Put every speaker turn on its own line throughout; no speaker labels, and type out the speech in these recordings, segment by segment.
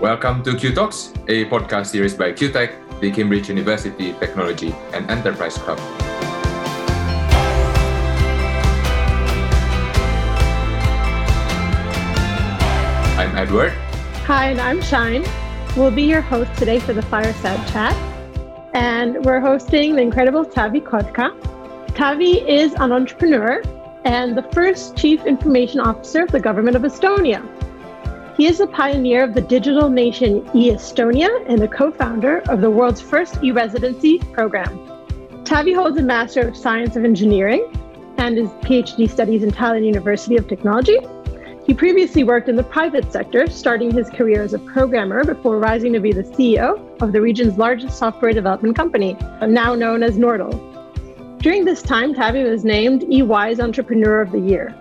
Welcome to Q Talks, a podcast series by CUTEC, the Cambridge University Technology and Enterprise Club. I'm Edward.
Hi, and I'm Shine. We'll be your host today for the Fireside Chat. And we're hosting the incredible Taavi Kotka. Tavi is an entrepreneur and the first Chief Information Officer of the Government of Estonia. He is a pioneer of the digital nation e-Estonia and a co-founder of the world's first e-residency program. Taavi holds a Master of Science of Engineering and his PhD studies in Tallinn University of Technology. He previously worked in the private sector, starting his career as a programmer before rising to be the CEO of the region's largest software development company, now known as Nortal. During this time, Taavi was named EY's Entrepreneur of the Year.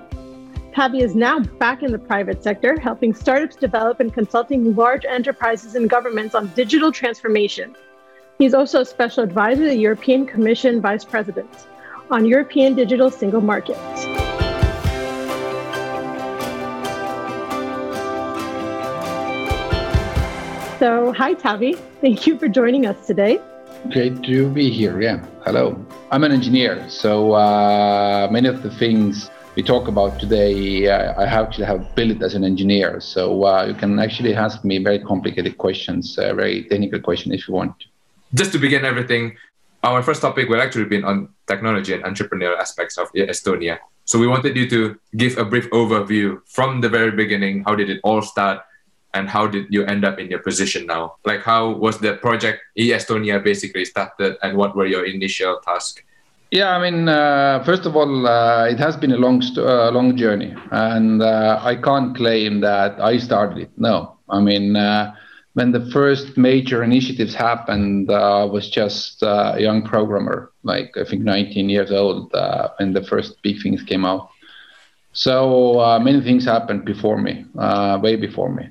Taavi is now back in the private sector, helping startups develop and consulting large enterprises and governments on digital transformation. He's also a special advisor to the European Commission Vice President on European digital single markets. So, hi, Taavi. Thank you for joining us today.
Great to be here. Yeah. Hello. I'm an engineer. So, uh, many of the things we talk about today, uh, I actually have built as an engineer. So, uh, you can actually ask me very complicated questions, uh, very technical questions if you want.
Just to begin everything, our first topic will actually be on technology and entrepreneurial aspects of Estonia. So, we wanted you to give a brief overview from the very beginning. How did it all start? and how did you end up in your position now? Like, how was the project e-Estonia basically started, and what were your initial tasks?
Yeah, I mean, uh, first of all, uh, it has been a long, uh, long journey, and uh, I can't claim that I started it. No, I mean, uh, when the first major initiatives happened, uh, I was just a young programmer, like I think 19 years old, when the first big things came out. So many things happened before me, way before me.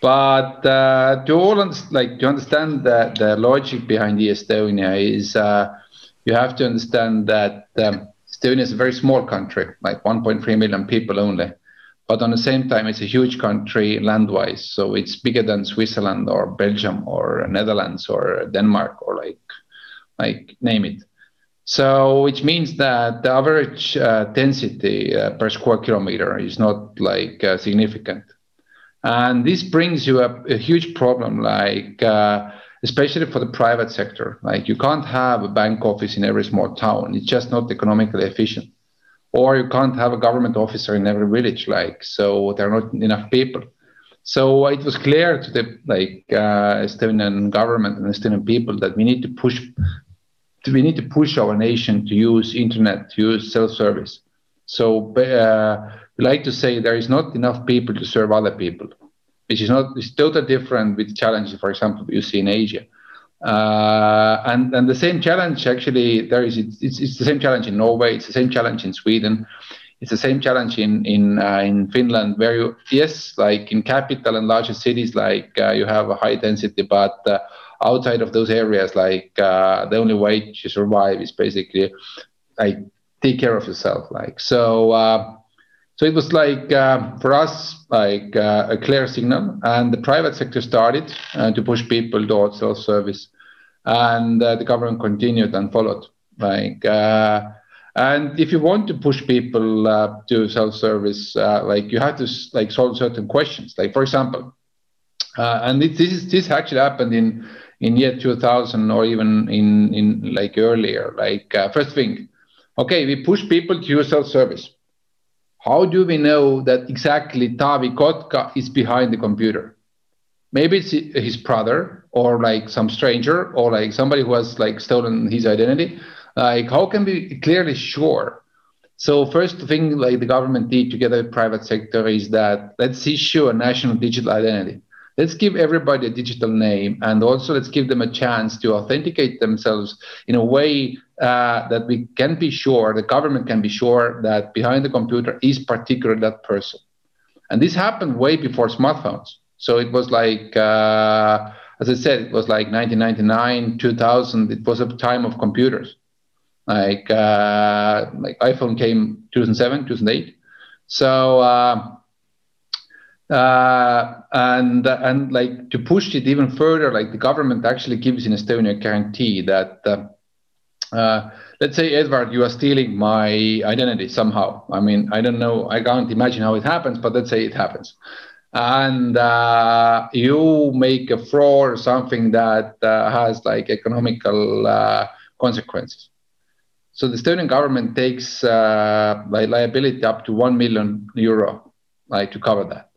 But to all like to understand the, the logic behind the Estonia is you have to understand that um, Estonia is a very small country, like 1.3 million people only. But on the same time, it's a huge country land-wise, so it's bigger than Switzerland or Belgium or Netherlands or Denmark or like, like name it. So which means that the average uh, density uh, per square kilometer is not like uh, significant. And this brings you a, a huge problem, like uh, especially for the private sector. Like you can't have a bank office in every small town; it's just not economically efficient. Or you can't have a government officer in every village, like so there are not enough people. So it was clear to the like uh, Estonian government and Estonian people that we need to push, we need to push our nation to use internet, to use self-service. So uh, we like to say there is not enough people to serve other people, which is not it's totally different with challenges, for example, you see in Asia. Uh, and and the same challenge actually there is it's, it's, it's the same challenge in Norway, it's the same challenge in Sweden, it's the same challenge in in uh, in Finland. Where you yes, like in capital and larger cities, like uh, you have a high density, but uh, outside of those areas, like uh, the only way to survive is basically like take care of yourself. Like so uh, so it was like uh, for us like uh, a clear signal, and the private sector started uh, to push people towards self-service, and uh, the government continued and followed. Like, uh, and if you want to push people uh, to self-service, like you have to like solve certain questions. Like for example, and it, this is, this actually happened in in year 2000 or even in in like earlier. Like first thing, okay, we push people to use self-service how do we know that exactly Taavi Kotka is behind the computer? Maybe it's his brother or like some stranger or like somebody who has like stolen his identity. Like how can we clearly sure? So first thing like the government did together with private sector is that let's issue a national digital identity let's give everybody a digital name and also let's give them a chance to authenticate themselves in a way uh, that we can be sure the government can be sure that behind the computer is particularly that person. And this happened way before smartphones. So it was like uh, as i said it was like 1999 2000 it was a time of computers. Like uh, like iphone came 2007 2008 so uh, Uh, and and like to push it even further, like the government actually gives in Estonia a guarantee that, uh, uh, let's say Edward, you are stealing my identity somehow. I mean, I don't know, I can't imagine how it happens, but let's say it happens, and uh, you make a fraud or something that uh, has like economical uh, consequences. So the Estonian government takes like liability up to one million euro, like to cover that.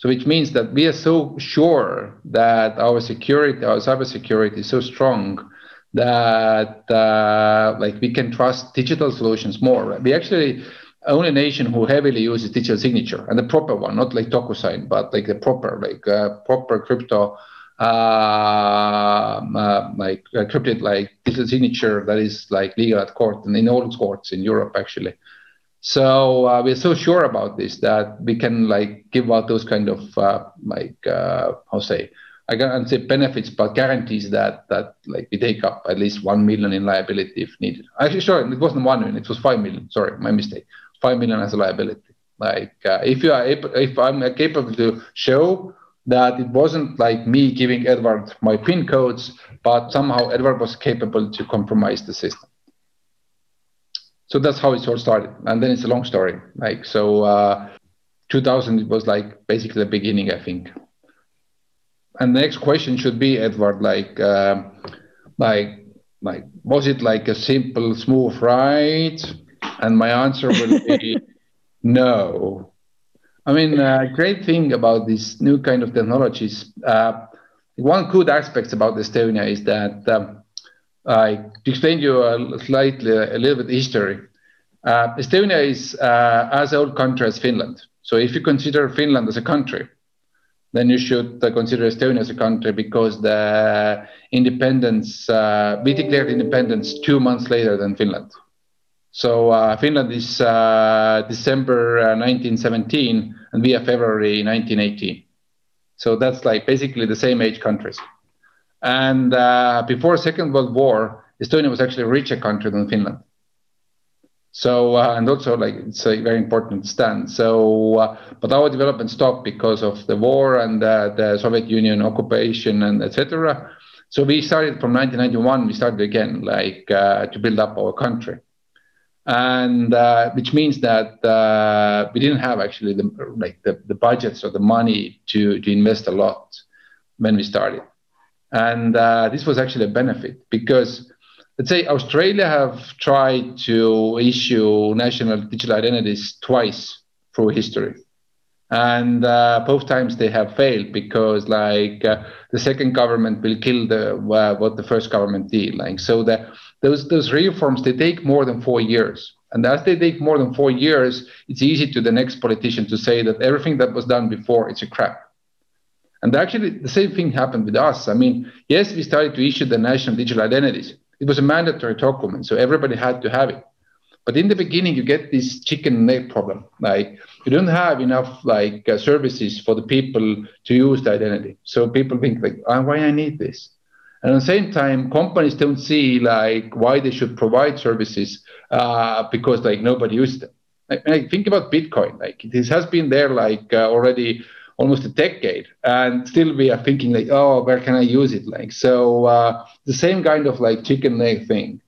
So which means that we are so sure that our security, our cybersecurity is so strong that uh, like we can trust digital solutions more. We actually only nation who heavily uses digital signature and the proper one, not like DocuSign, but like the proper, like uh, proper crypto, uh, uh, like encrypted like digital signature that is like legal at court and in all courts in Europe actually. So uh, we're so sure about this that we can like give out those kind of uh, like uh, how say I can't say benefits, but guarantees that that like we take up at least one million in liability if needed. Actually, sorry, it wasn't one million; it was five million. Sorry, my mistake. Five million as a liability. Like uh, if you are able, if I'm capable to show that it wasn't like me giving Edward my PIN codes, but somehow Edward was capable to compromise the system so that's how it all started. And then it's a long story. Like so uh, 2000 it was like basically the beginning i think. And the next question should be edward like uh, like like was it like a simple smooth ride? And my answer will be no. I mean uh, great thing about this new kind of technologies uh, one good aspect about estonia is that um, I to explain you a slightly a little bit history. Uh, Estonia is uh, as old country as Finland. So if you consider Finland as a country, then you should uh, consider Estonia as a country because the independence uh, we declared independence two months later than Finland. So uh, Finland is uh, December 1917 and we are February 1918. So that's like basically the same age countries. And uh, before Second World War, Estonia was actually a richer country than Finland. So uh, and also like it's a very important stand. So uh, but our development stopped because of the war and uh, the Soviet Union occupation and etc. So we started from 1991. We started again like uh, to build up our country, and uh, which means that uh, we didn't have actually the like the, the budgets or the money to to invest a lot when we started. And uh, this was actually a benefit because, let's say, Australia have tried to issue national digital identities twice through history. And uh, both times they have failed because, like, uh, the second government will kill the uh, what the first government did. Like, so that those those reforms they take more than four years. And as they take more than four years, it's easy to the next politician to say that everything that was done before it's a crap. And actually, the same thing happened with us. I mean, yes, we started to issue the national digital identities. It was a mandatory document, so everybody had to have it. But in the beginning, you get this chicken and egg problem. Like you don't have enough like uh, services for the people to use the identity. So people think like, oh, why I need this? And at the same time, companies don't see like why they should provide services uh, because like nobody uses them. Like, like, think about Bitcoin. Like this has been there like uh, already almost a decade. And still we are thinking like oh where can i use it? Like so uh, the same kind of like chicken egg thing.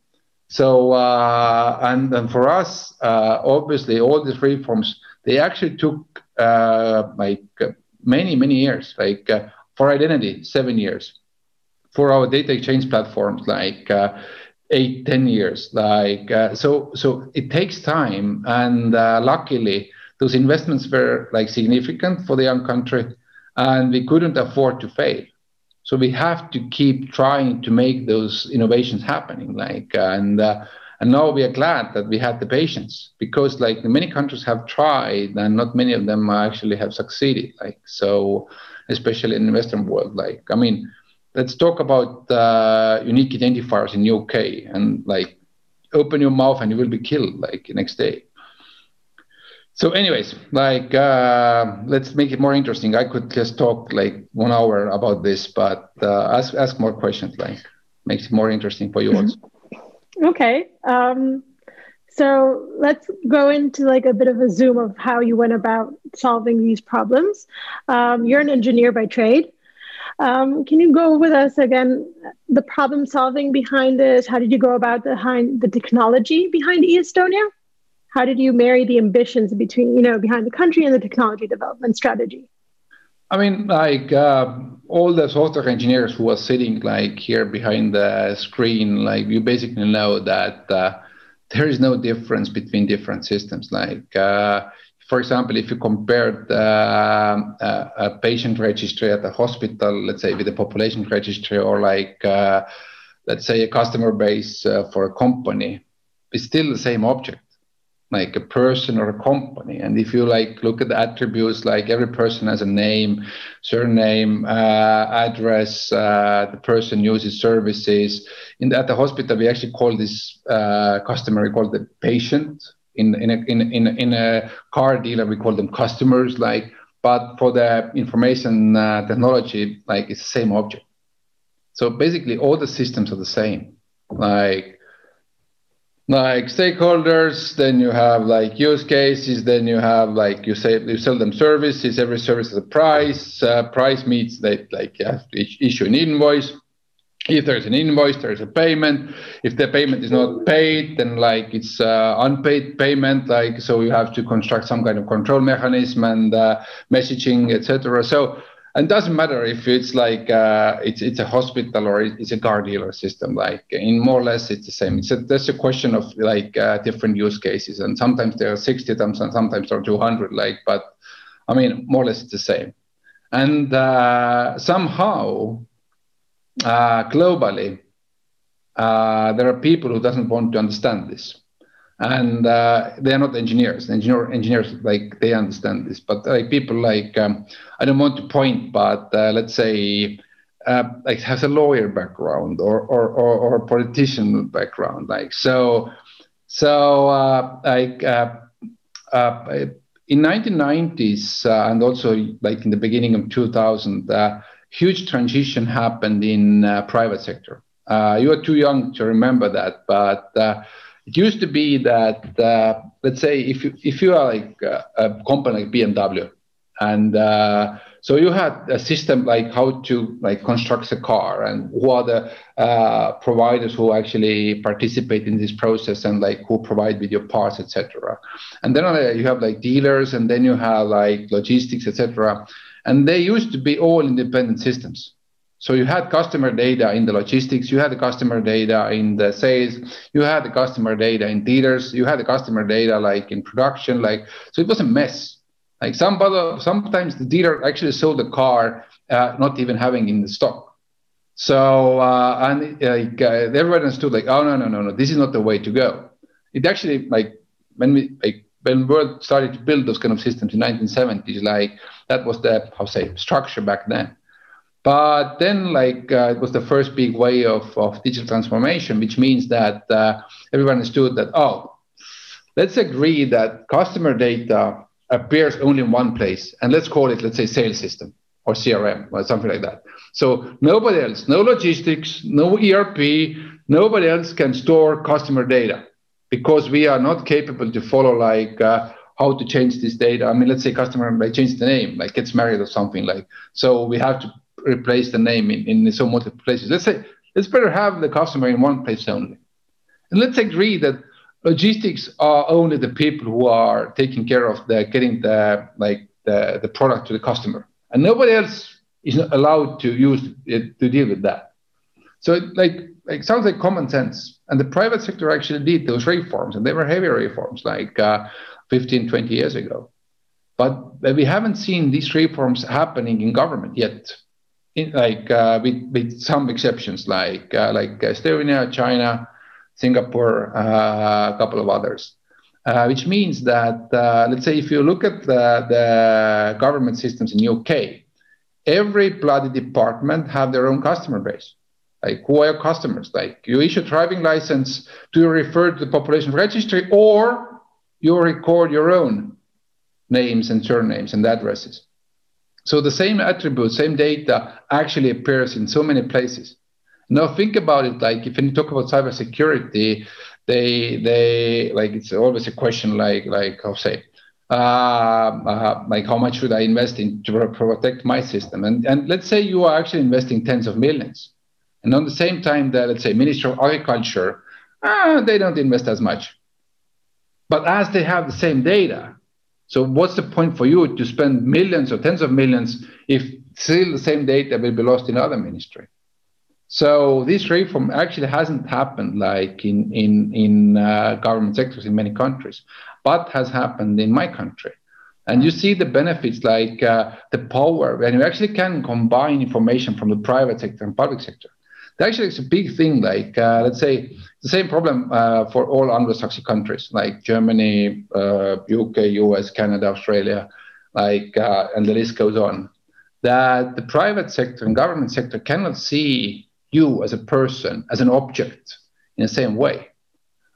So uh, and, and for us uh, obviously all these reforms they actually took uh, like many many years like uh, for identity seven years. For our data exchange platforms like uh, eight ten years like so so it takes time. And luckily those investments were like significant for the young country and we couldn't afford to fail. So we have to keep trying to make those innovations happening like and uh, and now we are glad that we had the patience because like many countries have tried and not many of them actually have succeeded like so especially in the western world like i mean let's talk about uh, unique identifiers in uk and like open your mouth and you will be killed like next day so, anyways, like uh, let's make it more interesting. I could just talk like one hour about this, but uh, ask ask more questions. Like makes it more interesting for you also.
Okay. Um, So let's go into like a bit of a zoom of how you went about solving these problems. Um, you're an engineer by trade. Um, can you go with us again the problem solving behind this? How did you go about behind the technology behind eStonia? How did you marry the ambitions between you know behind the country and the technology development strategy?
I mean, like uh, all the software engineers who are sitting like here behind the screen, like you basically know that. Uh, there is no difference between different systems. Like, uh, for example, if you compare the, uh, a patient registry at a hospital, let's say with a population registry, or like, uh, let's say, a customer base uh, for a company, it's still the same object like a person or a company. And if you like look at the attributes, like every person has a name, surname, uh, address, uh, the person uses services. In the, at the hospital, we actually call this uh, customer, we call the patient. In in a, in in in a car dealer, we call them customers. Like, but for the information uh, technology, like it's the same object. So basically, all the systems are the same. Like like stakeholders then you have like use cases then you have like you say you sell them services every service has a price uh, price meets that like you have to issue an invoice. If there's an invoice there's a payment. If the payment is not paid then like it's uh, unpaid payment like so you have to construct some kind of control mechanism and uh, messaging etc so and doesn't matter if it's like uh, it's it's a hospital or it's a car dealer system. Like in more or less, it's the same. It's a, a question of like uh, different use cases, and sometimes there are sixty, times, and sometimes there are two hundred. Like, but I mean, more or less it's the same. And uh, somehow, uh, globally, uh, there are people who doesn't want to understand this and uh, they are not engineers. Engineer, engineers like they understand this, but like people like um, I don't want to point, but uh, let's say uh, like has a lawyer background or or, or, or a politician background, like so. So uh, like uh, uh, in 1990s and also like in the beginning of 2000, huge transition happened in private sector. you are too young to remember that, but it used to be that, uh, let's say, if you if you are like a, a company like BMW, and uh, so you had a system like how to like construct a car and who are the uh, providers who actually participate in this process and like who provide with your parts, etc. And then uh, you have like dealers, and then you have like logistics, etc. And they used to be all independent systems. So you had customer data in the logistics, you had the customer data in the sales, you had the customer data in dealers, you had the customer data like in production, like so it was a mess. Like some sometimes the dealer actually sold the car uh, not even having in the stock. So uh, and like uh, everyone understood like oh no no no no this is not the way to go. It actually like when we like when world started to build those kind of systems in 1970s like that was the how say structure back then but then, like, uh, it was the first big way of, of digital transformation, which means that uh, everyone understood that, oh, let's agree that customer data appears only in one place. And let's call it, let's say, sales system or CRM or something like that. So nobody else, no logistics, no ERP, nobody else can store customer data because we are not capable to follow like uh, how to change this data. I mean, let's say customer like change the name, like gets married or something like. So we have to replace the name in, in so multiple places. Let's say let's better have the customer in one place only. And let's agree that logistics are only the people who are taking care of the getting the like the, the product to the customer. And nobody else is allowed to use it to deal with that. So it, like like sounds like common sense. And the private sector actually did those reforms, and they were heavy reforms like uh, 15, 20 years ago. But we haven't seen these reforms happening in government yet in, like uh, with, with some exceptions like uh, like Estonia, China, Singapore, uh, a couple of others. Uh, which means that uh, let's say if you look at the, the government systems in UK, every bloody department have their own customer base. Like who are your customers? Like you issue driving license, do you refer to the population registry or you record your own names and surnames and addresses? So the same attribute, same data actually appears in so many places. Now think about it like if you talk about cybersecurity, they they like it's always a question like like how say uh, uh, like how much should I invest in to protect my system? And and let's say you are actually investing tens of millions, and on the same time that let's say Ministry of Agriculture, uh, they don't invest as much. But as they have the same data, so what's the point for you to spend millions or tens of millions if still the same data will be lost in other ministry? So this reform actually hasn't happened like in in in uh, government sectors in many countries, but has happened in my country. And you see the benefits like uh, the power when you actually can combine information from the private sector and public sector. That actually is a big thing. Like uh, let's say the same problem uh, for all Anglo-Saxon countries like Germany, UK, uh, US, Canada, Australia, like uh, and the list goes on. That the private sector and government sector cannot see you as a person, as an object in the same way.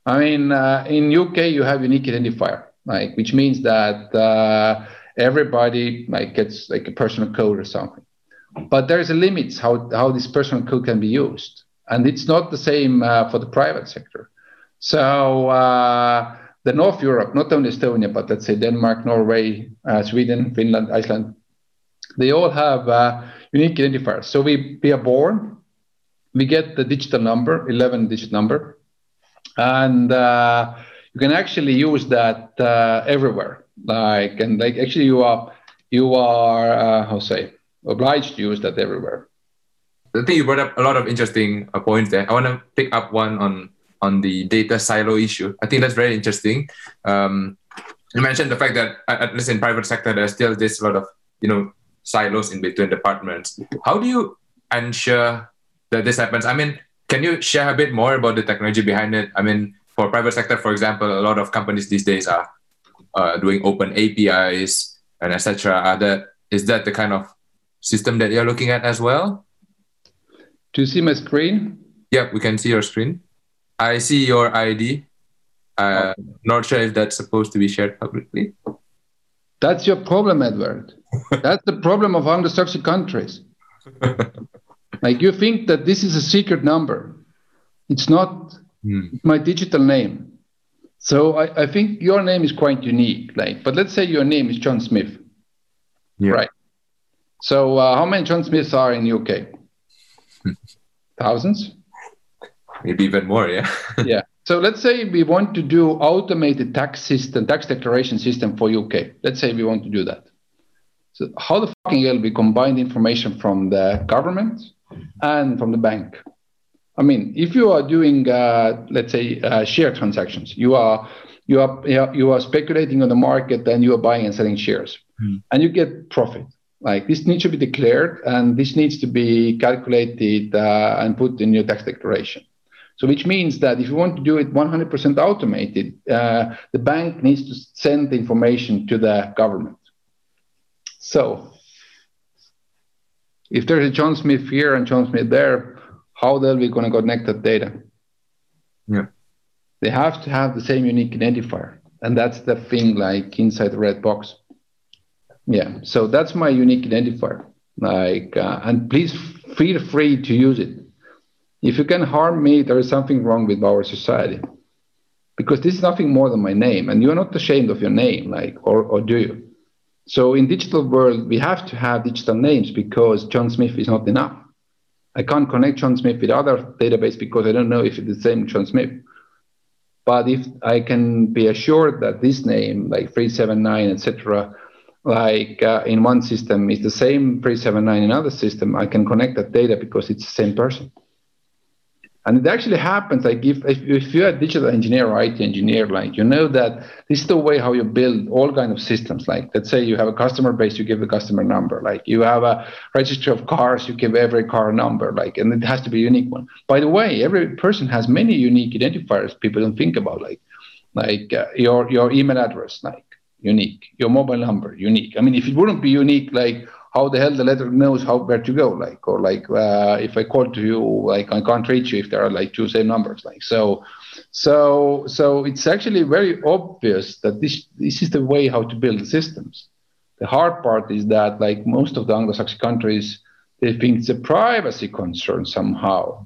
I mean, uh, in UK, you have unique identifier, like, which means that uh, everybody like gets like a personal code or something. But there is a limit how, how this personal code can be used. And it's not the same uh, for the private sector. So uh, the North Europe, not only Estonia, but let's say Denmark, Norway, uh, Sweden, Finland, Iceland, they all have uh, unique identifiers. So we, we are born we get the digital number, 11 digit number, and uh, you can actually use that uh, everywhere. Like, and like actually you are, you are, how say, obliged to use that everywhere.
I think you brought up a lot of interesting uh, points there. I want to pick up one on on the data silo issue. I think that's very interesting. Um, you mentioned the fact that at least in private sector, there's still this lot of you know silos in between departments. How do you ensure that this happens. I mean, can you share a bit more about the technology behind it? I mean, for private sector, for example, a lot of companies these days are uh, doing open APIs and etc. Are that is that the kind of system that you're looking at as well?
Do you see my screen?
Yeah, we can see your screen. I see your ID. Uh, okay. Not sure if that's supposed to be shared publicly.
That's your problem, Edward. that's the problem of Anglo-Saxon countries. Like you think that this is a secret number. It's not mm. my digital name. So I, I think your name is quite unique. Like, but let's say your name is John Smith. Yeah. Right. So uh, how many John Smiths are in UK? Thousands?
Maybe even more, yeah.
yeah. So let's say we want to do automated tax system, tax declaration system for UK. Let's say we want to do that. So how the fucking hell we combine information from the government and from the bank. I mean, if you are doing, uh, let's say, uh, share transactions, you are you are you are speculating on the market and you are buying and selling shares, mm. and you get profit. Like this needs to be declared, and this needs to be calculated uh, and put in your tax declaration. So, which means that if you want to do it 100% automated, uh, the bank needs to send the information to the government. So, if there's a John Smith here and John Smith there, how the hell are we going to connect that data?
Yeah.
They have to have the same unique identifier. And that's the thing like inside the red box. Yeah. So that's my unique identifier. Like, uh, and please feel free to use it. If you can harm me, there is something wrong with our society. Because this is nothing more than my name. And you're not ashamed of your name, like, or, or do you? So in digital world, we have to have digital names because John Smith is not enough. I can't connect John Smith with other database because I don't know if it's the same John Smith. But if I can be assured that this name, like 379, etc., like uh, in one system is the same 379 in another system, I can connect that data because it's the same person. And it actually happens like if, if, if you're a digital engineer or IT engineer, like you know that this is the way how you build all kind of systems. Like let's say you have a customer base, you give the customer number. Like you have a registry of cars, you give every car number. Like and it has to be a unique one. By the way, every person has many unique identifiers people don't think about. Like like uh, your your email address, like unique. Your mobile number, unique. I mean, if it wouldn't be unique, like how the hell the letter knows how where to go like or like uh, if i call to you like i can't reach you if there are like two same numbers like so so so it's actually very obvious that this this is the way how to build systems the hard part is that like most of the anglo-saxon countries they think it's a privacy concern somehow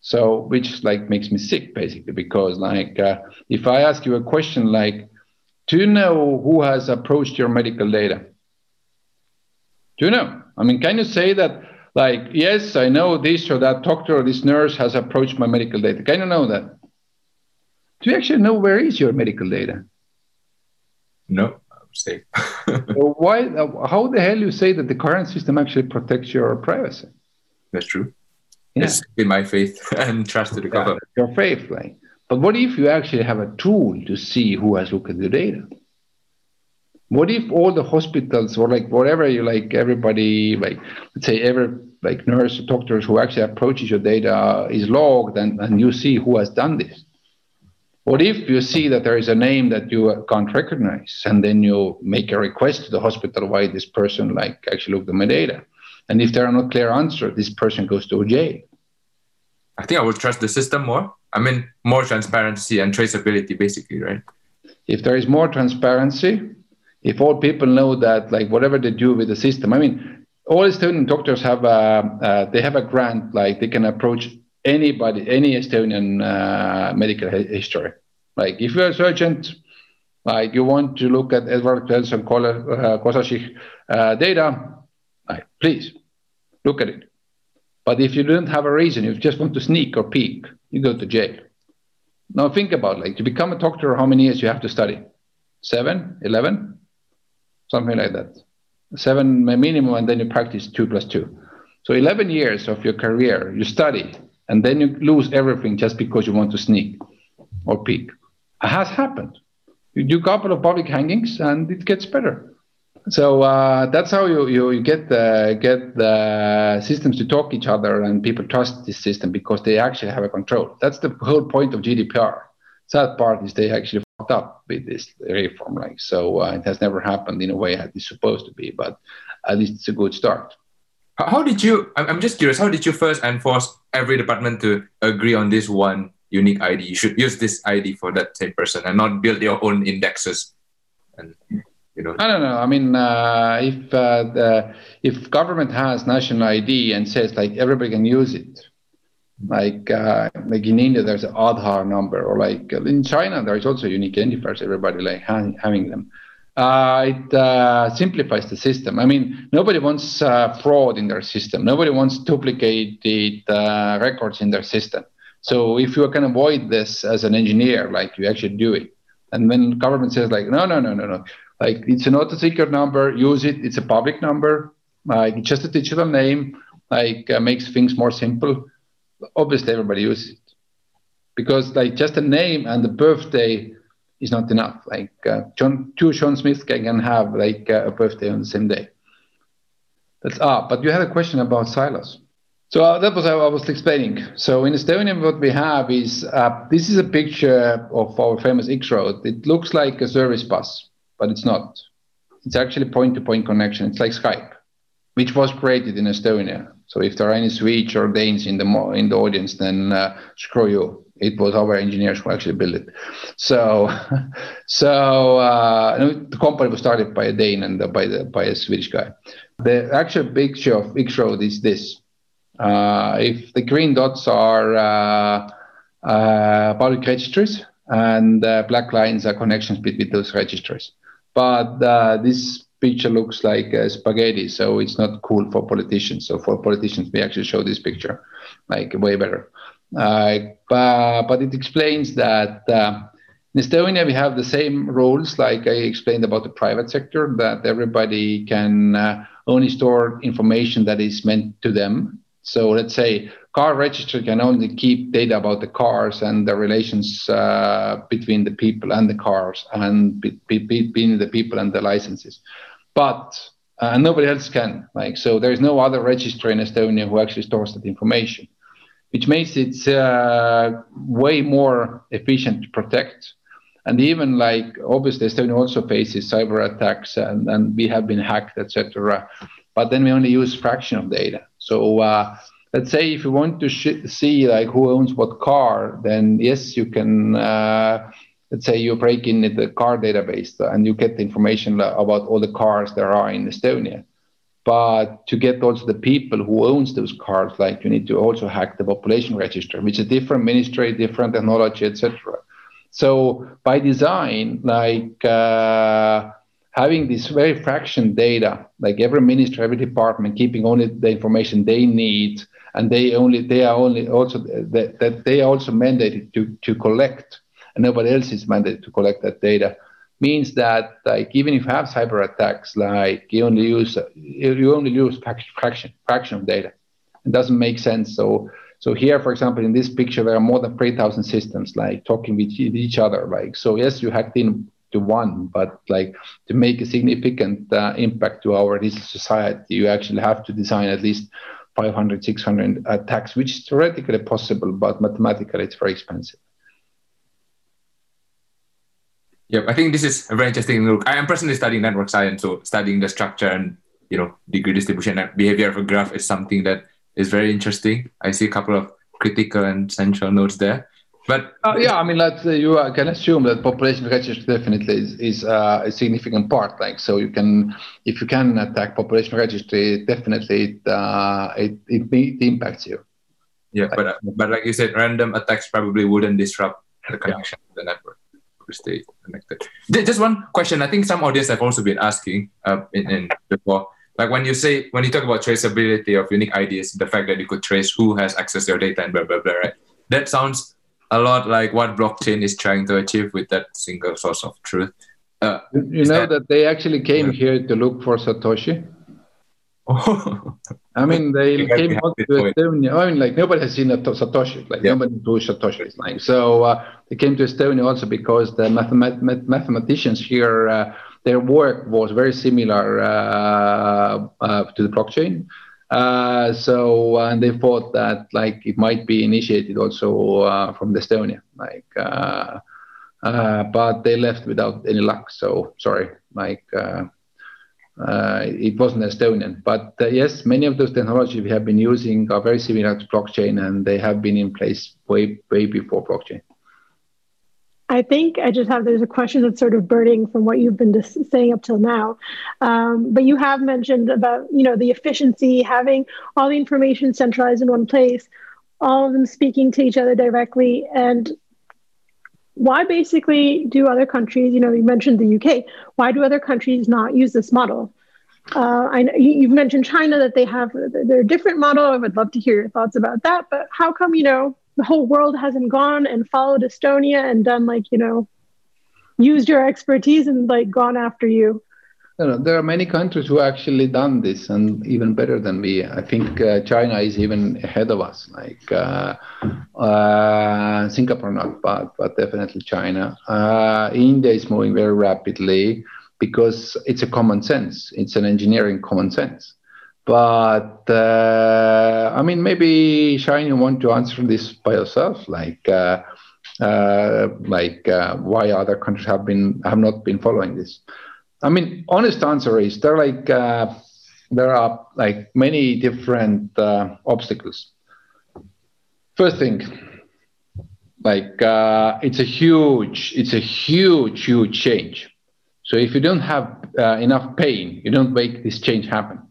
So which like makes me sick basically because like uh, if I ask you a question like, do you know who has approached your medical data? Do you know? I mean, can you say that like yes, I know this or that doctor or this nurse has approached my medical data? Can you know that? Do you actually know where is your medical data?
No, I'm safe.
so why? How the hell you say that the current system actually protects your privacy?
That's true. Yeah. It's in my faith and trust to the government.
Your faith, like. But what if you actually have a tool to see who has looked at the data? What if all the hospitals or like whatever you like, everybody like let's say every like nurse or doctors who actually approaches your data is logged and, and you see who has done this? What if you see that there is a name that you can't recognize and then you make a request to the hospital why this person like actually looked at my data? And if there are no clear answers, this person goes to jail.
I think I would trust the system more. I mean, more transparency and traceability, basically, right?
If there is more transparency, if all people know that, like whatever they do with the system, I mean, all Estonian doctors have a uh, they have a grant, like they can approach anybody, any Estonian uh, medical history. Like if you're a surgeon, like you want to look at Edward Kosashik uh, uh, data, like, please look at it. But if you don't have a reason, you just want to sneak or peek, you go to jail. Now think about like to become a doctor, how many years you have to study? Seven, eleven, something like that. Seven minimum, and then you practice two plus two. So 11 years of your career, you study, and then you lose everything just because you want to sneak or peek. It has happened. You do a couple of public hangings, and it gets better. So uh, that's how you, you, you get the get the systems to talk each other, and people trust this system because they actually have a control. That's the whole point of GDPR. Sad part is they actually fucked up with this reform, like so. Uh, it has never happened in a way it's supposed to be, but at least it's a good start.
How did you? I'm just curious. How did you first enforce every department to agree on this one unique ID? You should use this ID for that same person, and not build your own indexes. And you know
i don't know i mean uh, if uh, the, if government has national id and says like everybody can use it like uh, like in india there's an aadhaar number or like in china there's also unique identifiers everybody like ha- having them uh, it uh, simplifies the system. I mean, nobody wants uh, fraud in their system. Nobody wants duplicated records in their system. So if you can avoid this as an engineer, like you actually do it. And when government says like, no, no, no, no, no, like it's not a secret number, use it. It's a public number. Like just a digital name, like uh, makes things more simple. Obviously, everybody uses it because like just a name and the birthday is not enough. Like uh, John, two John Smiths can have like uh, a birthday on the same day. That's ah. But you had a question about silos. So uh, that was how I was explaining. So in Estonia, what we have is uh, this is a picture of our famous X road. It looks like a service bus but it's not. It's actually point-to-point connection. It's like Skype, which was created in Estonia. So if there are any Swedes or Danes in the in the audience, then uh, screw you. It was our engineers who actually built it. So, so uh, the company was started by a Dane and by the by a Swedish guy. The actual picture of X-Road is this. Uh, if the green dots are uh, uh, public registries and uh, black lines are connections between those registries but uh, this picture looks like uh, spaghetti, so it's not cool for politicians. So for politicians, we actually show this picture like way better. Uh, but it explains that uh, in Estonia we have the same rules, like I explained about the private sector, that everybody can uh, only store information that is meant to them. So let's say car registry can only keep data about the cars and the relations uh, between the people and the cars and be, be, between the people and the licenses. But uh, nobody else can. Like so, there is no other registry in Estonia who actually stores that information, which makes it uh, way more efficient to protect. And even like obviously Estonia also faces cyber attacks and, and we have been hacked, etc. But then we only use fraction of data. So uh, let's say if you want to sh- see like who owns what car, then yes, you can. Uh, let's say you break in the car database and you get the information about all the cars there are in Estonia. but to get also the people who owns those cars, like you need to also hack the population register, which is different ministry, different technology, etc. So by design, like uh, having this very fraction data, like every ministry, every department keeping only the information they need, and they only they are only also that, that they are also mandated to to collect, and nobody else is mandated to collect that data means that like even if you have cyber attacks, like you only use you only use fraction fraction of data. It doesn't make sense. So so here, for example, in this picture, there are more than 3,000 systems like talking with each other. Like so, yes, you hacked in to one, but like to make a significant uh, impact to our digital society, you actually have to design at least 500, 600 attacks, which is theoretically possible, but mathematically it's very expensive.
Yeah, I think this is a very interesting look. I am personally studying network science, so studying the structure and you know degree distribution and behavior of a graph is something that is very interesting. I see a couple of critical and central nodes there. But
uh, yeah, I mean, that uh, you uh, can assume that population registry definitely is, is uh, a significant part. Like, so you can, if you can attack population registry, definitely it uh, it, it, it impacts you.
Yeah, but but like you said, random attacks probably wouldn't disrupt the connection yeah. to the network stay connected. Just one question. I think some audience have also been asking uh, in, in before. Like when you say when you talk about traceability of unique IDs, the fact that you could trace who has access to your data and blah blah blah, right? That sounds a lot like what blockchain is trying to achieve with that single source of truth.
Uh, you know that, that, they actually came yeah. here to look for Satoshi. I mean, they came out to Estonia. I mean, like nobody has seen a Satoshi. Like yeah. nobody knows Satoshi is like. So uh, they came to Estonia also because the mathemat- mathematicians here, uh, their work was very similar uh, uh to the blockchain. Uh, so and they thought that like it might be initiated also uh, from Estonia, like. but they left without any luck. So sorry, like uh, it wasn't Estonian. But uh, yes, many of those technologies we have been using are very similar to blockchain, and they have been in place way way before blockchain.
I think I just have there's a question that's sort of burning from what you've been saying up till now, um, but you have mentioned about you know the efficiency, having all the information centralized in one place, all of them speaking to each other directly, and why basically do other countries, you know, you mentioned the UK, why do other countries not use this model? Uh, I know you've mentioned China that they have their different model. I would love to hear your thoughts about that. But how come, you know, the whole world hasn't gone and followed Estonia and done like, you know, used your expertise and like gone after you?
No, there are many countries who actually done this and even better than me. I think uh, China is even ahead of us. Like uh, uh, Singapore, not but but definitely China. Uh, India is moving very rapidly because it's a common sense. It's an engineering common sense. But uh, I mean, maybe Shine, you want to answer this by yourself, like. Uh, like why other countries have been have not been following this I mean, honest answer is there like uh, there are like many different uh, obstacles. First thing, like uh, it's a huge, it's a huge, huge change. So if you don't have uh, enough pain, you don't make this change happen.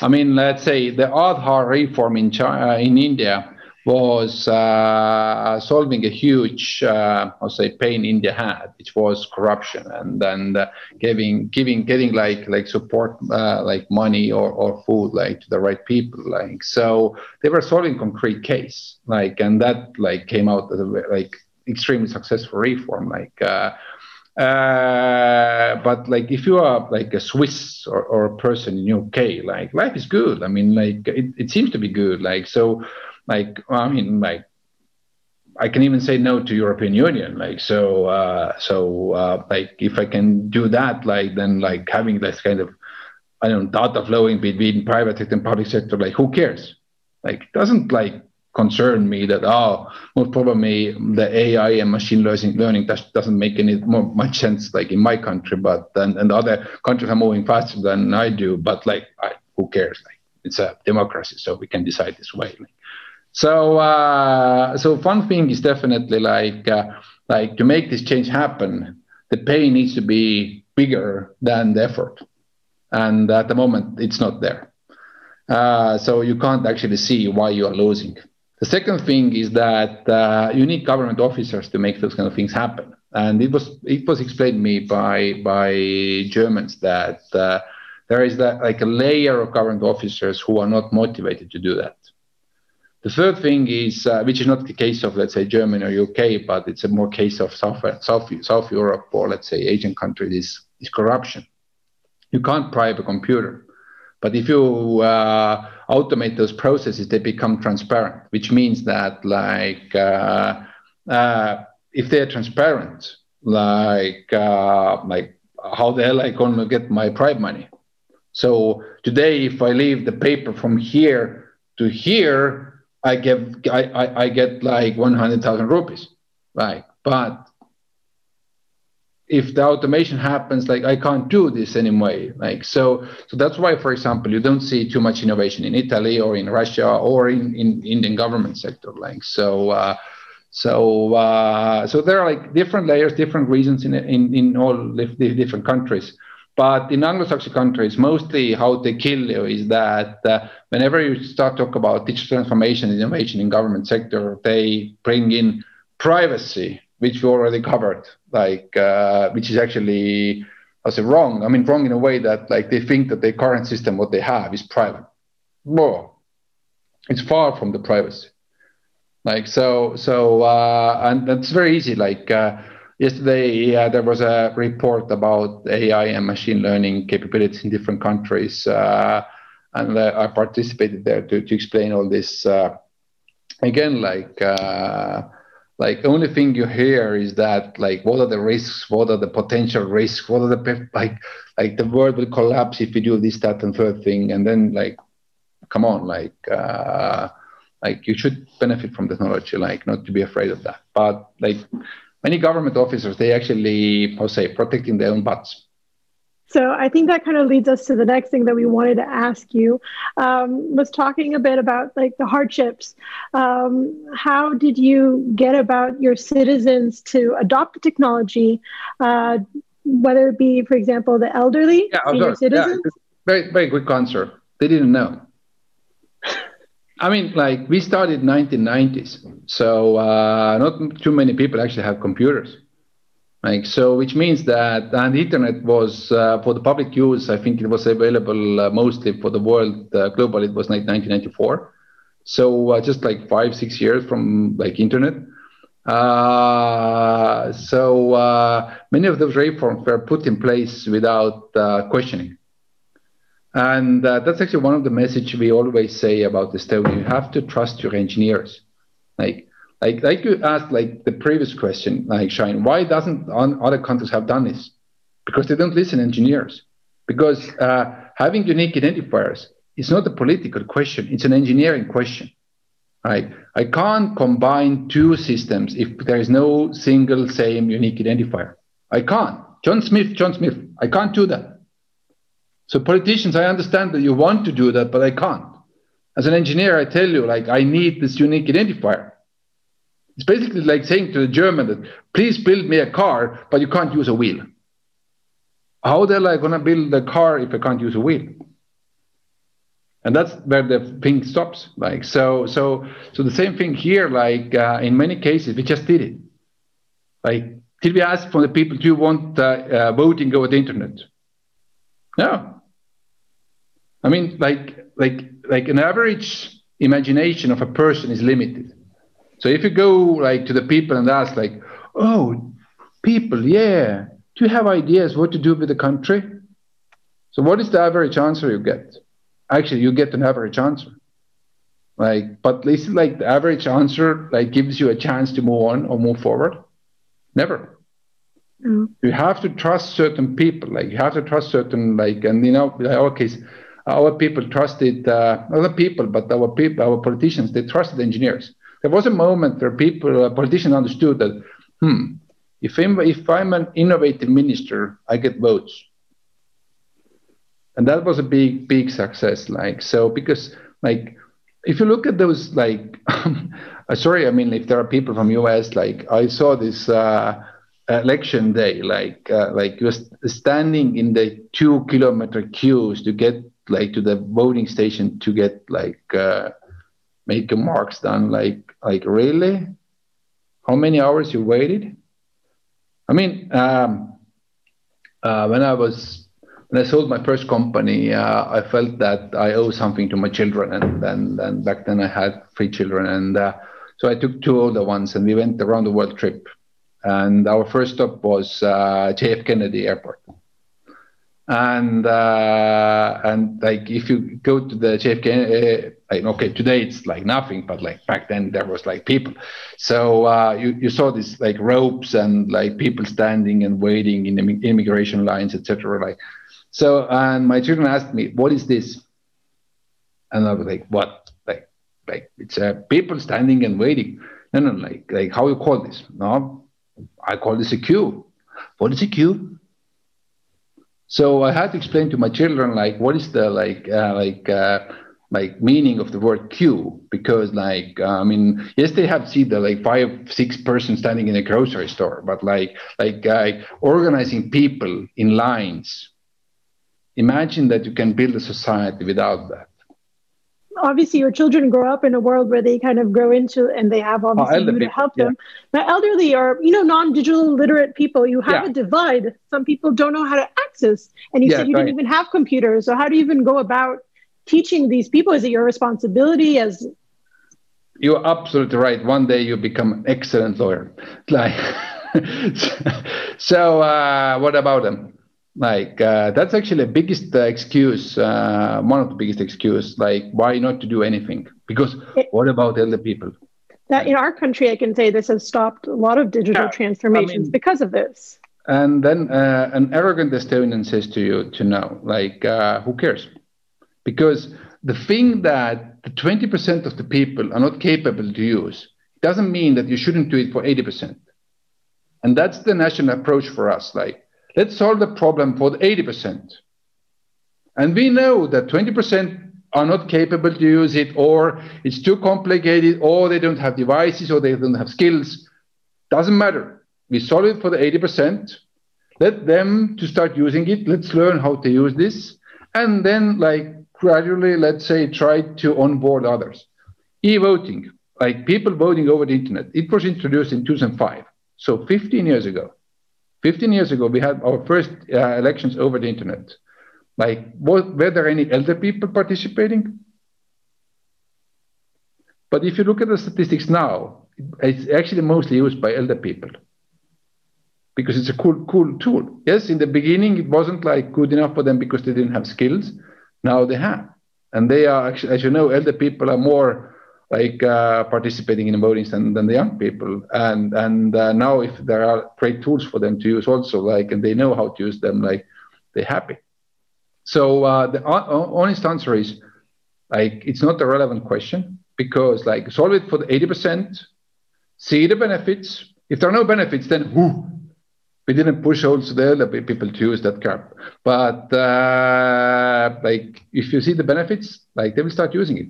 I mean, let's say the Aadhaar reform in China, uh, in India was uh, solving a huge, uh, I'll say, pain India had, which was corruption, and then uh, giving, giving, getting like like support, uh, like money or, or food, like to the right people, like so they were solving concrete case, like, and that like came out as a like extremely successful reform, like. Uh, but like if you are like a Swiss or, or a person in UK, like life is good. I mean, like it, it seems to be good. Like so, like I mean like I can even say no to European Union. Like so, uh, so uh, like if I can do that, like then like having this kind of I don't know data flowing between private sector and public sector, like who cares? Like doesn't like concern me that oh most probably the AI and machine learning learning does, doesn't make any more much sense like in my country, but then and other countries are moving faster than I do. But like I, who cares? Like it's a democracy, so we can decide this way. Like, so, uh, so one thing is definitely like, uh, like to make this change happen, the pain needs to be bigger than the effort. and at the moment it's not there. Uh, so you can't actually see why you are losing. The second thing is that uh, you need government officers to make those kind of things happen. And it was it was explained to me by by Germans that uh, there is that like a layer of government officers who are not motivated to do that. The third thing is, uh, which is not the case of let's say Germany or UK, but it's a more case of South South South Europe or let's say Asian countries is, is corruption. You can't bribe a computer but if you uh, automate those processes, they become transparent, which means that like uh, uh, if they're transparent, like uh, like how the hell I gonna get my bribe money? So today, if I leave the paper from here to here, I get I, I, I get like one hundred thousand rupees, right? But if the automation happens like i can't do this anymore like so so that's why for example you don't see too much innovation in italy or in russia or in in indian government sector like so uh, so uh, so there are like different layers different reasons in in, in all the different countries. But in anglo-saxon countries mostly how they kill you is that uh, whenever you start talk about digital transformation innovation in government sector they bring in privacy which we already covered, like uh, which is actually I say wrong. I mean wrong in a way that like they think that the current system what they have is private. Well, it's far from the privacy. Like so so uh, and that's very easy. Like uh, yesterday there was a report about AI and machine learning capabilities in different countries, uh, and uh, I participated there to to explain all this. Uh, again, like like only thing you hear is that like what are the risks? What are the potential risks? What are the like like the world will collapse if we do this that and third thing. And then like come on like uh like you should benefit from technology like not to be afraid of that. But like many government officers they actually how say protecting their own butts
so I think that kind of leads us to the next thing that we wanted to ask you um, was talking a bit about like the hardships. Um, how did you get about your citizens to adopt the technology, uh, whether it be, for example, the elderly
yeah, senior citizens? Yeah, very, very quick answer. They didn't know. I mean, like we started 1990s, so uh, not too many people actually have computers. Like, so, which means that and the internet was uh, for the public use. I think it was available uh, mostly for the world uh, globally. It was like 1994, so uh, just like five six years from like internet. Uh, so uh, many of those reforms were put in place without questioning, and that's actually one of the message we always say about Estonia. You have to trust your engineers. Like like like you asked like the previous question, like Shine, why doesn't other countries have done this? Because they don't listen engineers. Because uh, having unique identifiers is not a political question; it's an engineering question. Right? I can't combine two systems if there is no single same unique identifier. I can't. John Smith, John Smith, I can't do that. So politicians, I understand that you want to do that, but I can't. As an engineer, I tell you, like, I need this unique identifier. It's basically like saying to the German that please build me a car, but you can't use a wheel. How the hell am I gonna build a car if I can't use a wheel? And that's where the thing stops. Like so, so, so the same thing here. Like uh, in many cases, we just did it. Like, did we ask for the people, do you want uh, uh, voting over the internet? No. I mean, like, like, like an average imagination of a person is limited. So if you go like to the people and ask like, oh, people, yeah, do you have ideas what to do with the country? So what is the average answer you get? Actually, you get an average answer. Like, but this is like the average answer like gives you a chance to move on or move forward. Never. Mm. You have to trust certain people. Like you have to trust certain like, and you know, in our case, our people trusted uh, other people, but our people, our politicians, they trusted engineers. There was a moment where people, uh, politicians understood that, hmm, if I'm, if I'm an innovative minister, I get votes. And that was a big, big success. Like, so because like, if you look at those, like, uh, sorry, I mean, if there are people from US, like I saw this, uh, election day, like uh, like was standing in the two kilometer queues to get like to the voting station to get like uh, make marks done. Like like really, how many hours you waited? I mean, um, uh, when I was when I sold my first company, uh, I felt that I owe something to my children, and then and back then I had three children, and uh, so I took two older ones, and we went around the world trip and our first stop was uh, JF Kennedy Airport. And uh, and like if you go to the JFK, like, okay, today it's like nothing, but like back then there was like people. So uh, you you saw these like ropes and like people standing and waiting in Im- immigration lines, etc. Like so, and my children asked me, "What is this?" And I was like, "What?" Like like it's uh, people standing and waiting. No, no, like like how you call this? No, I call this a queue. What is a queue? So I had to explain to my children like what is the like uh, like uh, like meaning of the word queue because like uh, I mean yes they have seen the like five six person standing in a grocery store but like like uh, organizing people in lines. Imagine that you can build a society without that
obviously your children grow up in a world where they kind of grow into and they have obviously oh, you to help yeah. them but elderly or you know non-digital literate people you have yeah. a divide some people don't know how to access and you yeah, said you right. didn't even have computers so how do you even go about teaching these people? Is it your responsibility as
you're absolutely right. One day you become an excellent lawyer. Like so uh, what about them? Like uh, that's actually the biggest uh, excuse uh, one of the biggest excuse like why not to do anything? Because it, what about elder people?
That in our country i can say this has stopped a lot of digital yeah, transformations I mean, because of this.
And then uh, an arrogant estonian says to you to know like uh, who cares because the thing that the 20% of the people are not capable to use doesn't mean that you shouldn't do it for 80% and that's the national approach for us like Let's solve the problem for the 80%. And we know that 20% are not capable to use it, or it's too complicated, or they don't have devices, or they don't have skills. Doesn't matter. We solve it for the 80%. Let them to start using it. Let's learn how to use this. And then like gradually, let's say, try to onboard others. E-voting, like people voting over the internet, it was introduced in 2005. So 15 years ago. 15 years ago, we had our first uh, elections over the internet. Like, was, were there any elder people participating? But if you look at the statistics now, it's actually mostly used by elder people because it's a cool, cool tool. Yes, in the beginning, it wasn't like good enough for them because they didn't have skills. Now they have, and they are actually, as you know, elder people are more like uh, participating in voting than, than the young people. And and uh, now if there are great tools for them to use also, like and they know how to use them, like they're happy. So uh, the honest answer is like it's not a relevant question because like solve it for the 80%, see the benefits. If there are no benefits, then who? We didn't push also the other people to use that crap. But uh, like if you see the benefits, like they will start using it.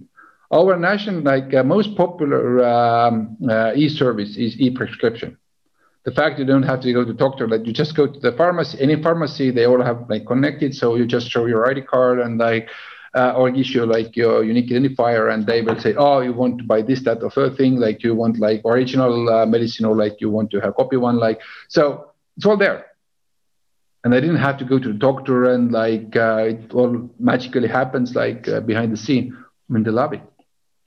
Our national, like uh, most popular um, uh, e-service is e-prescription. The fact you don't have to go to doctor, like you just go to the pharmacy, any pharmacy, they all have like connected. So you just show your ID card and like, uh, or issue like your unique identifier, and they will say, oh, you want to buy this, that, or third thing, like you want like original uh, medicine, or like you want to have copy one, like so it's all there. And I didn't have to go to the doctor, and like uh, it all magically happens like uh, behind the scene in the lobby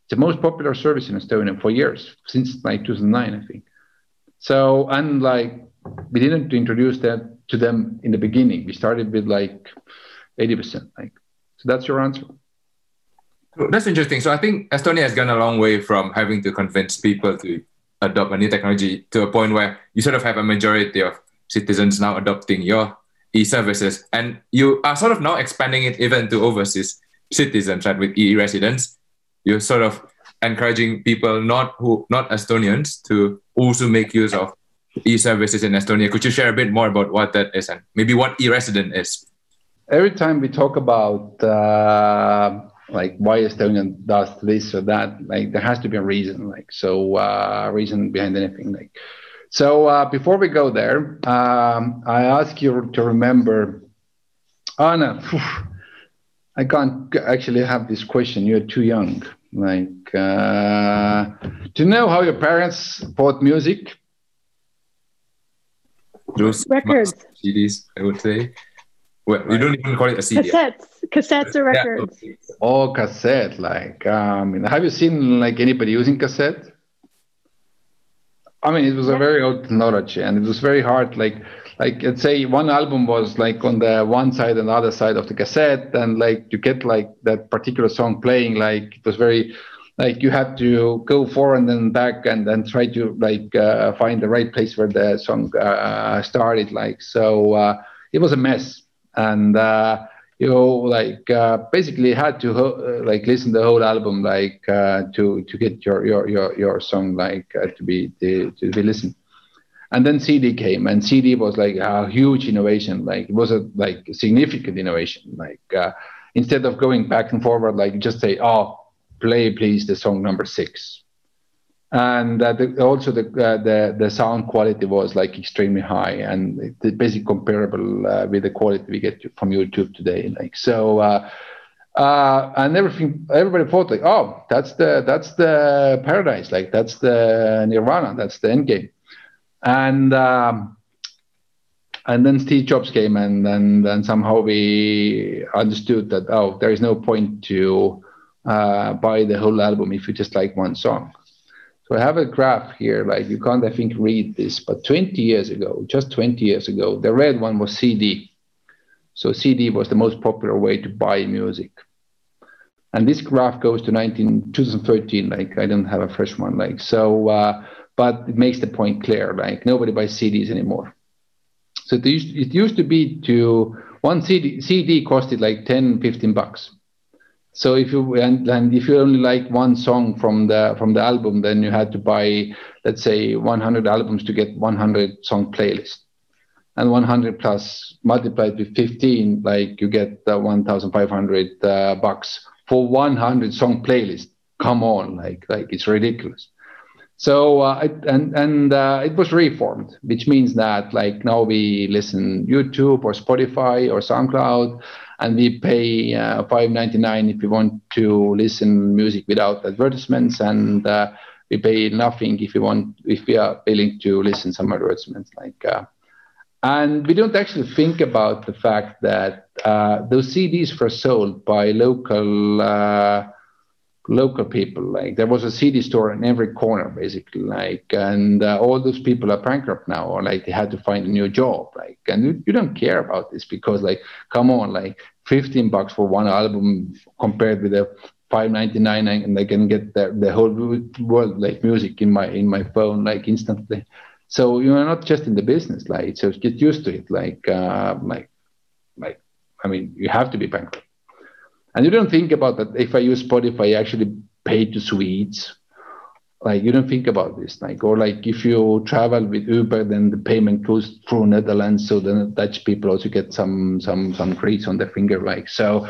it's the most popular service in Estonia for years, since like 2009, I think. So, and like, we didn't introduce that to them in the beginning. We started with like 80%. Like, so that's your answer.
That's interesting. So I think Estonia has gone a long way from having to convince people to adopt a new technology to a point where you sort of have a majority of citizens now adopting your e-services, and you are sort of now expanding it even to overseas citizens, right, with e-residents you're sort of encouraging people not who not Estonians to also make use of e-services in Estonia. Could you share a bit more about what that is and maybe what e-resident is?
Every time we talk about uh, like why Estonian does this or that, like there has to be a reason. Like so, uh, reason behind anything. Like So uh, before we go there, um, I ask you to remember, Anna. I can't actually have this question. You're too young. Like, uh, do you know how your parents bought music?
Those
Records.
CDs, I would say. Well, you don't even call it a CD.
Cassettes, cassettes or records.
okay.
Oh, cassette. Like, um, have you seen like anybody using cassette? I mean, it was a very old technology, and it was very hard. Like, like let's say one album was like on the one side and the other side of the cassette, and like you get like that particular song playing. Like it was very, like you had to go forward and back, and then try to like uh, find the right place where the song uh, started. Like so, uh, it was a mess, and. You know, like uh, basically had to ho- uh, like listen the whole album like uh, to to get your your your your song like uh, to be to, to be listened. And then CD came, and CD was like a huge innovation. Like it was a like significant innovation. Like uh, instead of going back and forward, like just say, "Oh, play please the song number six. And uh, the, also the, uh, the the sound quality was like extremely high and basically comparable uh, with the quality we get from YouTube today. Like so, uh, uh, and everything everybody thought like, oh, that's the that's the paradise, like that's the nirvana, that's the end game. And um, and then Steve Jobs came, and then then somehow we understood that oh, there is no point to uh, buy the whole album if you just like one song. So I have a graph here, like you can't, I think, read this, but 20 years ago, just 20 years ago, the red one was CD. So CD was the most popular way to buy music. And this graph goes to 19, 2013, like I don't have a fresh one, like so, uh, but it makes the point clear, like nobody buys CDs anymore. So it used, it used to be to one CD, CD costed like 10, 15 bucks. So if you and, and if you only like one song from the from the album, then you had to buy, let's say, 100 albums to get 100 song playlist, and 100 plus multiplied with 15, like you get uh, 1,500 uh, bucks for 100 song playlist. Come on, like like it's ridiculous. So uh, it, and and uh, it was reformed, which means that like now we listen YouTube or Spotify or SoundCloud and we pay uh, 5.99 if we want to listen music without advertisements. And uh, we pay nothing if we want if we are willing to listen some advertisements like uh, and we don't actually think about the fact that uh, those CDs were sold by local uh, local people like there was a cd store in every corner basically like and uh, all those people are bankrupt now or like they had to find a new job like and you, you don't care about this because like come on like 15 bucks for one album compared with the 5.99 and I can get the, the whole world like music in my in my phone like instantly. So you're not just in the business like so get used to it like uh, like like I mean you have to be bankrupt and you don't think about that if I use Spotify, I actually pay to Swedes. Like you don't think about this, like or like if you travel with Uber, then the payment goes through Netherlands, so the Dutch people also get some some some grease on their finger, like so.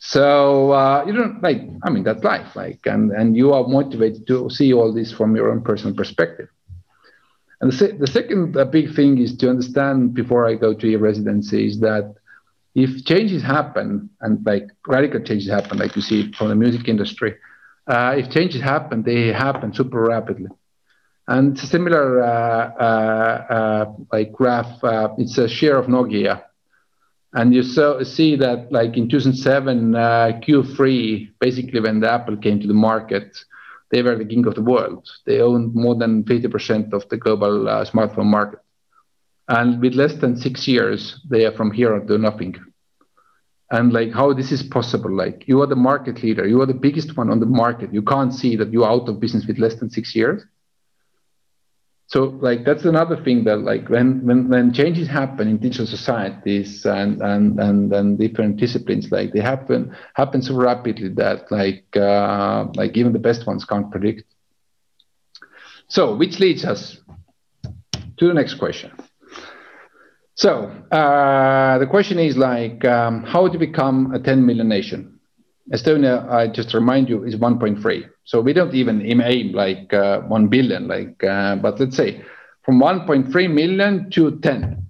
So uh, you don't like. I mean, that's life, like, and and you are motivated to see all this from your own personal perspective. And the, se- the second uh, big thing is to understand before I go to e-residency is that if changes happen and like radical changes happen, like you see from the music industry, uh, if changes happen, they happen super rapidly. And similar uh, uh, uh like graph. Uh, it's a share of Nokia, and you so, see that like in 2007 uh, Q3, basically when the Apple came to the market, they were the king of the world. They owned more than 50% of the global smartphone market and with less than six years they are from hero to nothing. And like how this is possible? Like you are the market leader. You are the biggest one on the market. You can't see that you're out of business with less than six years. So like that's another thing that like when when when changes happen in digital societies and and and, and different disciplines like they happen happen so rapidly that like uh, like even the best ones can't predict. So which leads us to the next question so uh, the question is like, um, how to become a 10 million nation? Estonia, I just remind you, is 1.3. So we don't even aim like uh, 1 billion, like, uh, but let's say from 1.3 million to 10.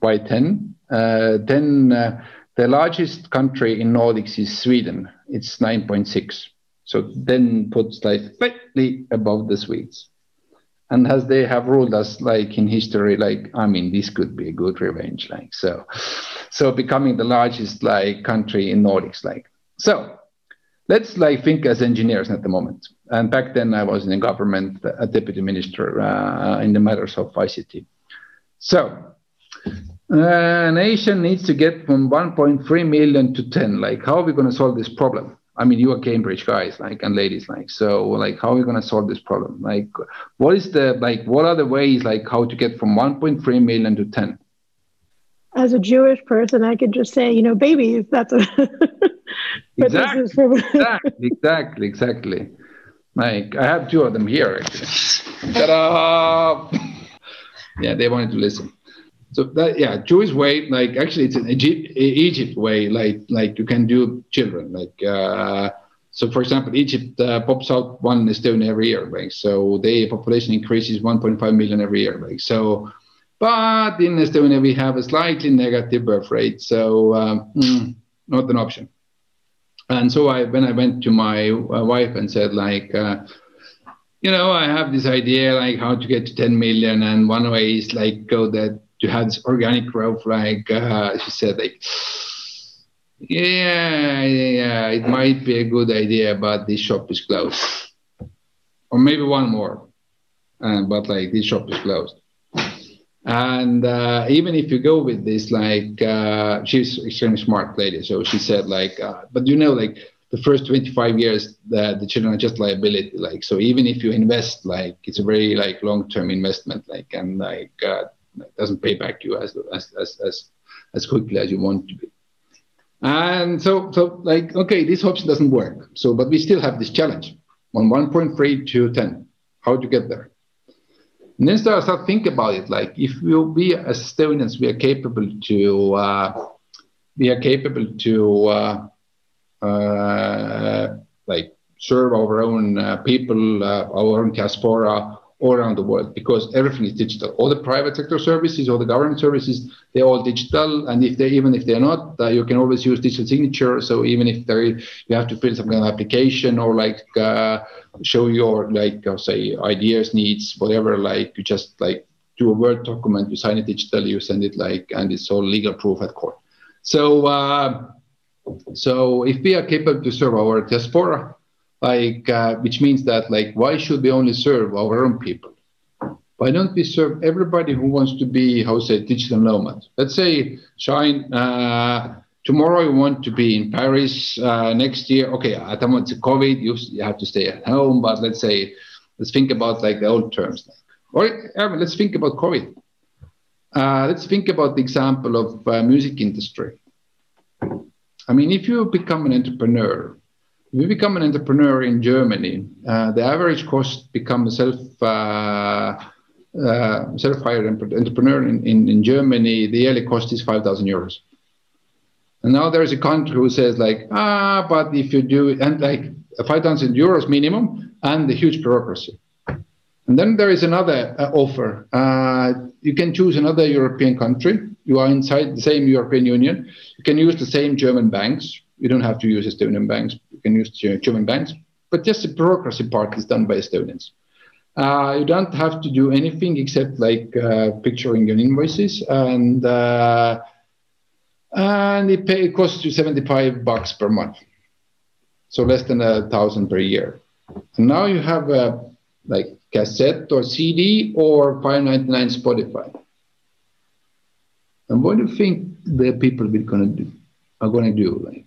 Why 10? Uh, 10 uh, the largest country in Nordics is Sweden. It's 9.6. So then puts like slightly above the Swedes. And as they have ruled us like in history, like I mean, this could be a good revenge, like so. So becoming the largest like country in Nordics, like so. Let's like think as engineers at the moment. And back then I was in the government, a deputy minister uh, in the matters of ICT. So a nation needs to get from 1.3 million to 10. Like, how are we going to solve this problem? I mean, you are Cambridge guys, like, and ladies, like, so, like, how are we going to solve this problem? Like, what is the, like, what are the ways, like, how to get from 1.3 million to 10?
As a Jewish person, I could just say, you know, babies, that's a.
exactly, exactly, exactly, exactly. Like, I have two of them here, actually. Ta-da! yeah, they wanted to listen so that yeah jewish way like actually it's an egypt, egypt way like like you can do children like uh, so for example egypt uh, pops out one estonia every year like so the population increases 1.5 million every year like so but in estonia we have a slightly negative birth rate so um, mm, not an option. And so i when i went to my uh, wife and said like uh, you know, I have this idea like how to get to 10 million, and one way is like go that to have this organic growth, like uh, she said, like, yeah, yeah, it might be a good idea, but this shop is closed, or maybe one more, uh, but like this shop is closed. And uh, even if you go with this, like uh, she's extremely smart lady, so she said like, uh, but you know, like the first 25 years, the, the children are just liability. Like so, even if you invest, like it's a very like long-term investment, like and like uh, doesn't pay back to you as as as as, as quickly as you want to be. And so so like okay, this option doesn't work. So but we still have this challenge on 1.3 to 10. How to get there? And then start start think about it. Like if we we as Estonians we are capable to uh, we are capable to uh, uh, like serve our own uh, people, uh, our own diaspora, all around the world because everything is digital. All the private sector services, all the government services, they're all digital. And if they even if they're not, uh, you can always use digital signature. So even if there you have to fill some kind of application or like uh, show your like uh, say ideas, needs, whatever, like you just like do a Word document, you sign it digitally, you send it like, and it's all legal proof at court. So uh, so if we are capable to serve our diaspora like uh, which means that like why should we only serve our own people? Why don't we serve everybody who wants to be how say digital nomad? Let's say shine uh, tomorrow you want to be in paris uh, next year okay at the moment covid you, you have to stay at home but let's say let's think about like the old terms. Or let's think about covid. Uh, let's think about the example of uh, music industry. I mean if you become an entrepreneur we become an entrepreneur in Germany, uh, the average cost become a self uh, uh, self-hired entrepreneur in, in, in, Germany, the yearly cost is 5,000 euros. And now there's a country who says like, ah, but if you do and like 5,000 euros minimum and the huge bureaucracy. And then there is another uh, offer. Uh, you can choose another European country. You are inside the same European Union. You can use the same German banks. You don't have to use Estonian banks can use German banks, but just the bureaucracy part is done by Estonians. Uh, you don't have to do anything except like uh, picturing your invoices and uh, and it, pay, it costs you 75 bucks per month. So less than a thousand per year. And now you have a like cassette or cd or 599 spotify. And what do you think the people to do are to do like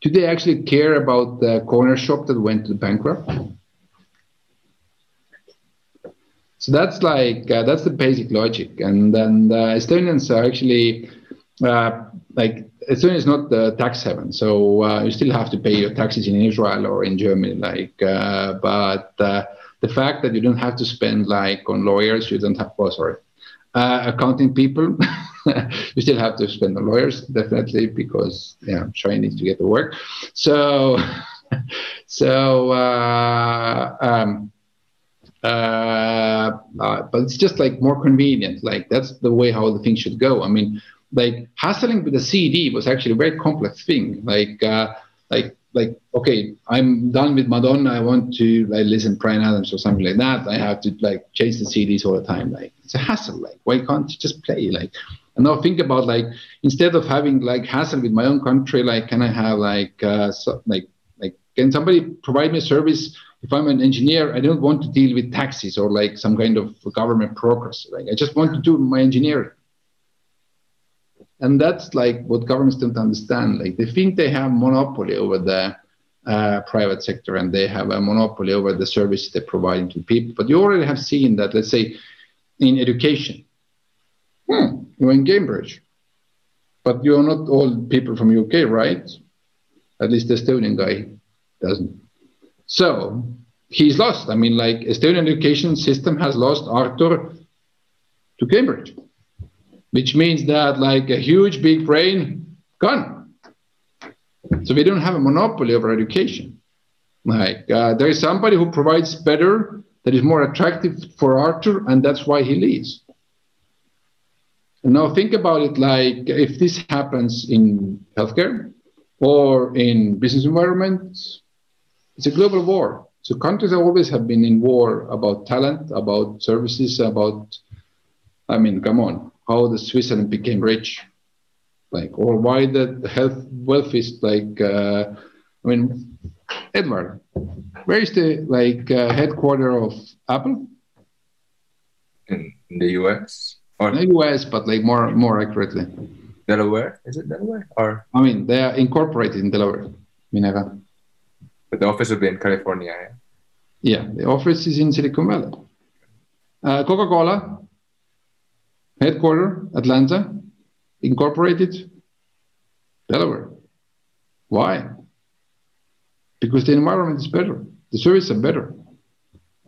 do they actually care about the corner shop that went to bankrupt? So that's like uh, that's the basic logic, and then the Estonians are actually uh, like Estonia is not the tax haven, so uh, you still have to pay your taxes in Israel or in Germany. Like, uh, but uh, the fact that you don't have to spend like on lawyers, you don't have. Oh, sorry, uh, accounting people. you still have to spend on lawyers, definitely, because yeah, needs to get to work. So, so uh, um, uh, uh, but it's just like more convenient. Like that's the way how the thing should go. I mean, like hassling with the CD was actually a very complex thing. Like, uh, like, like, okay, I'm done with Madonna. I want to like listen Bryan Adams or something like that. I have to like change the CDs all the time. Like, it's a hassle. Like, why can't you just play? Like, and now think about like instead of having like hassle with my own country, like, can I have like, uh, so, like, like, can somebody provide me a service? If I'm an engineer, I don't want to deal with taxes or like some kind of government bureaucracy. Like, I just want to do my engineering and that's like what governments don't understand. Like they think they have monopoly over the uh, private sector and they have a monopoly over the services they're providing to people. But you already have seen that, let's say, in education, hmm, you're in Cambridge, but you're not all people from UK, right? At least the Estonian guy doesn't. So he's lost. I mean, like Estonian education system has lost Arthur to Cambridge which means that like a huge big brain gone. So we don't have a monopoly over education. Like uh, there is somebody who provides better, that is more attractive for Arthur, and that's why he leaves. Now think about it like if this happens in healthcare or in business environments, it's a global war. So countries always have been in war about talent, about services, about, I mean, come on how the Switzerland became rich, like, or why the health wealth is like. Uh, I mean, Edward, where is the like uh, headquarter of Apple?
In the U.S.
or the U.S., but like more more accurately.
Delaware is it Delaware or?
I mean, they are incorporated in Delaware, Minera.
But the office will be in California. Yeah,
yeah the office is in Silicon Valley. Uh, Coca-Cola headquarter, Atlanta, incorporated, Delaware. Why? Because the environment is better, the services are better.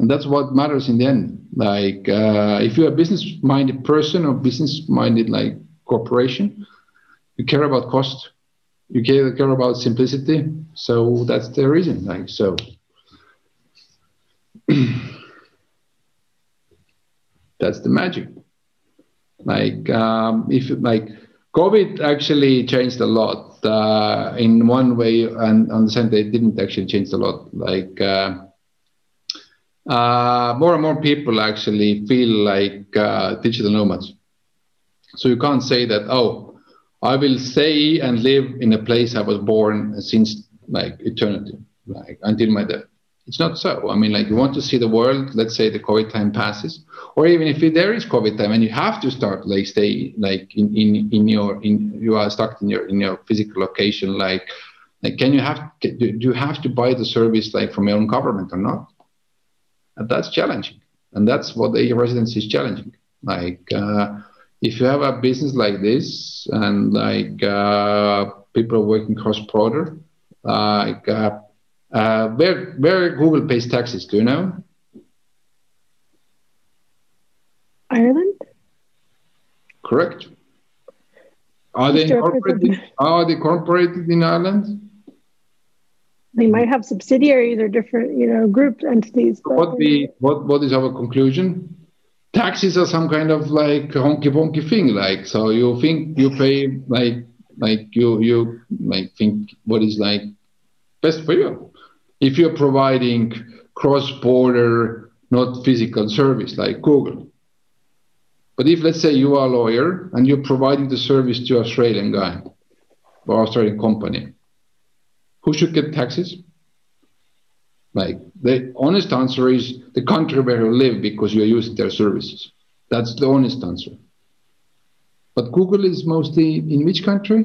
And that's what matters in the end. Like, uh, if you're a business minded person or business minded like corporation, you care about cost, you care, care about simplicity. So that's the reason. Like, so. that's the magic. Like um, if like COVID actually changed a lot uh, in one way, and on the same it didn't actually change a lot. Like uh, uh, more and more people actually feel like uh, digital nomads. So you can't say that oh, I will stay and live in a place I was born since like eternity, like until my death. It's not so. I mean, like you want to see the world. Let's say the COVID time passes, or even if there is COVID time and you have to start like stay like in in in your in you are stuck in your in your physical location. Like, like can you have do you have to buy the service like from your own government or not? And that's challenging, and that's what the residency is challenging. Like, uh, if you have a business like this and like uh, people are working cross border, like. Uh, uh, where where Google pays taxes? Do you know?
Ireland.
Correct. Are they incorporated? Are they incorporated in Ireland?
They might have subsidiaries or different, you know, group entities.
What the what what is our conclusion? Taxes are some kind of like honky wonky thing. Like so, you think you pay like like you you like think what is like best for you if you're providing cross-border, not physical service like Google. But if let's say you are a lawyer and you're providing the service to Australian guy or Australian company, who should get taxes? Like the honest answer is the country where you live because you're using their services. That's the honest answer. But Google is mostly in which country?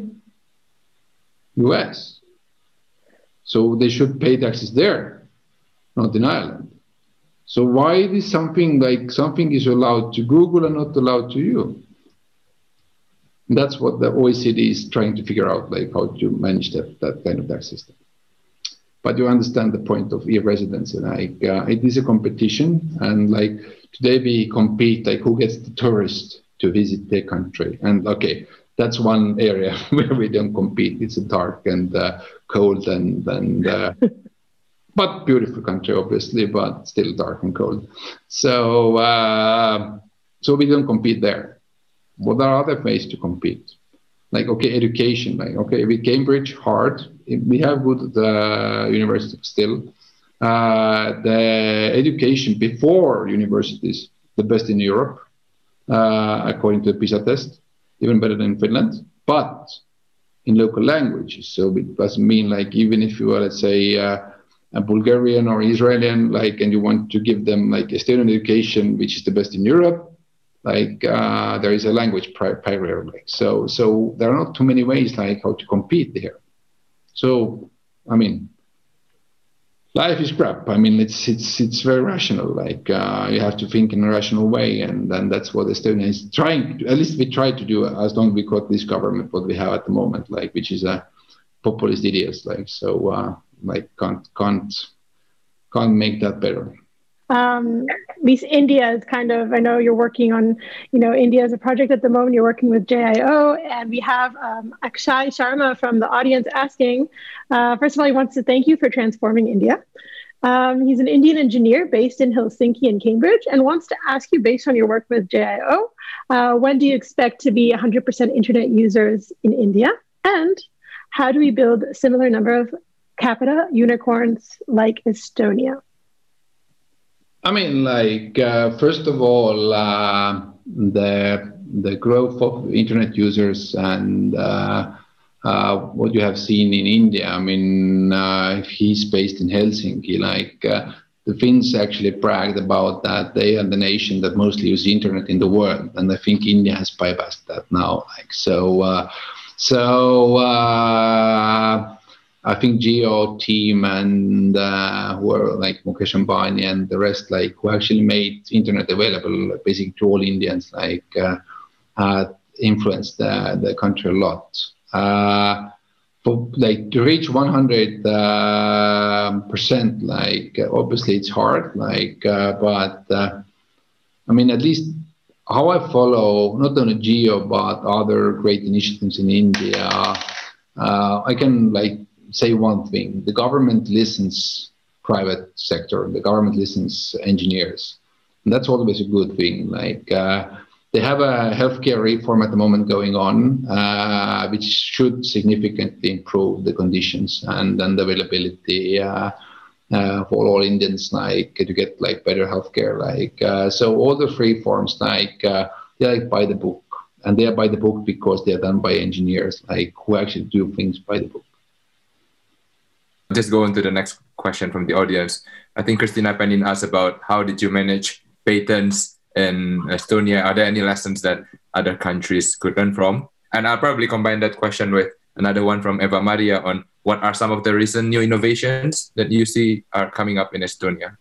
US. So they should pay taxes there, not in Ireland. So why is something like something is allowed to Google and not allowed to you? That's what the OECD is trying to figure out, like how to manage that, that kind of tax system. But you understand the point of e-residency. Like uh, it is a competition, and like today we compete, like who gets the tourist to visit their country. And okay, that's one area where we don't compete. It's dark and uh, cold and and uh, but beautiful country, obviously, but still dark and cold. So, uh, so we don't compete there. What are other ways to compete? Like, okay, education. Like, okay, with Cambridge, hard. We have good uh, university still. Uh, the education before universities, the best in Europe, uh, according to the PISA test, even better than Finland. But in local languages, so it doesn't mean like even if you are, let's say, uh, a Bulgarian or Israeli, like, and you want to give them like a student education, which is the best in Europe, like uh, there is a language barrier. Like, so, so there are not too many ways like how to compete there. So, I mean, life is crap. I mean, it's it's it's very rational. Like uh, you have to think in a rational way, and then that's what Estonia is trying. At least we try to do as long as we got this government what we have at the moment, like which is a populist ideas. Like so, uh, like can't can't can't make that better
um, least India is kind of, I know you're working on, you know, India as a project at the moment, you're working with JIO, and we have um, Akshay Sharma from the audience asking, uh, first of all, he wants to thank you for transforming India. Um, he's an Indian engineer based in Helsinki and Cambridge and wants to ask you, based on your work with JIO, uh, when do you expect to be 100% internet users in India? And how do we build a similar number of capita unicorns like Estonia?
I mean, like uh, first of all, uh, the the growth of internet users and uh, uh what you have seen in India. I mean, uh, if he's based in Helsinki, like uh, the Finns actually bragged about that they are the nation that mostly use internet in the world, and I think India has bypassed that now. Like so, so I think Jio team and uh, who are like Mukesh Ambani and the rest, like who actually made internet available basically to all Indians, like uh, uh, influenced the, the country a lot. Uh, for like to reach 100 uh, percent, like obviously it's hard, like uh, but uh, I mean at least how I follow not only Jio but other great initiatives in India, I can like say one thing. The government listens private sector. The government listens engineers. And that's always a good thing. Like uh, they have a healthcare reform at the moment going on uh, which should significantly improve the conditions and, and availability uh, uh, for all Indians like to get like better healthcare. Like uh, so all the reforms like uh, they like by the book. And they are by the book because they are done by engineers like who actually do things by the book
just go into the next question from the audience. I think Christina Penin asked about how did you manage patents in Estonia? Are there any lessons that other countries could learn from? And I'll probably combine that question with another one from Eva Maria on what are some of the recent new innovations that you see are coming up in Estonia?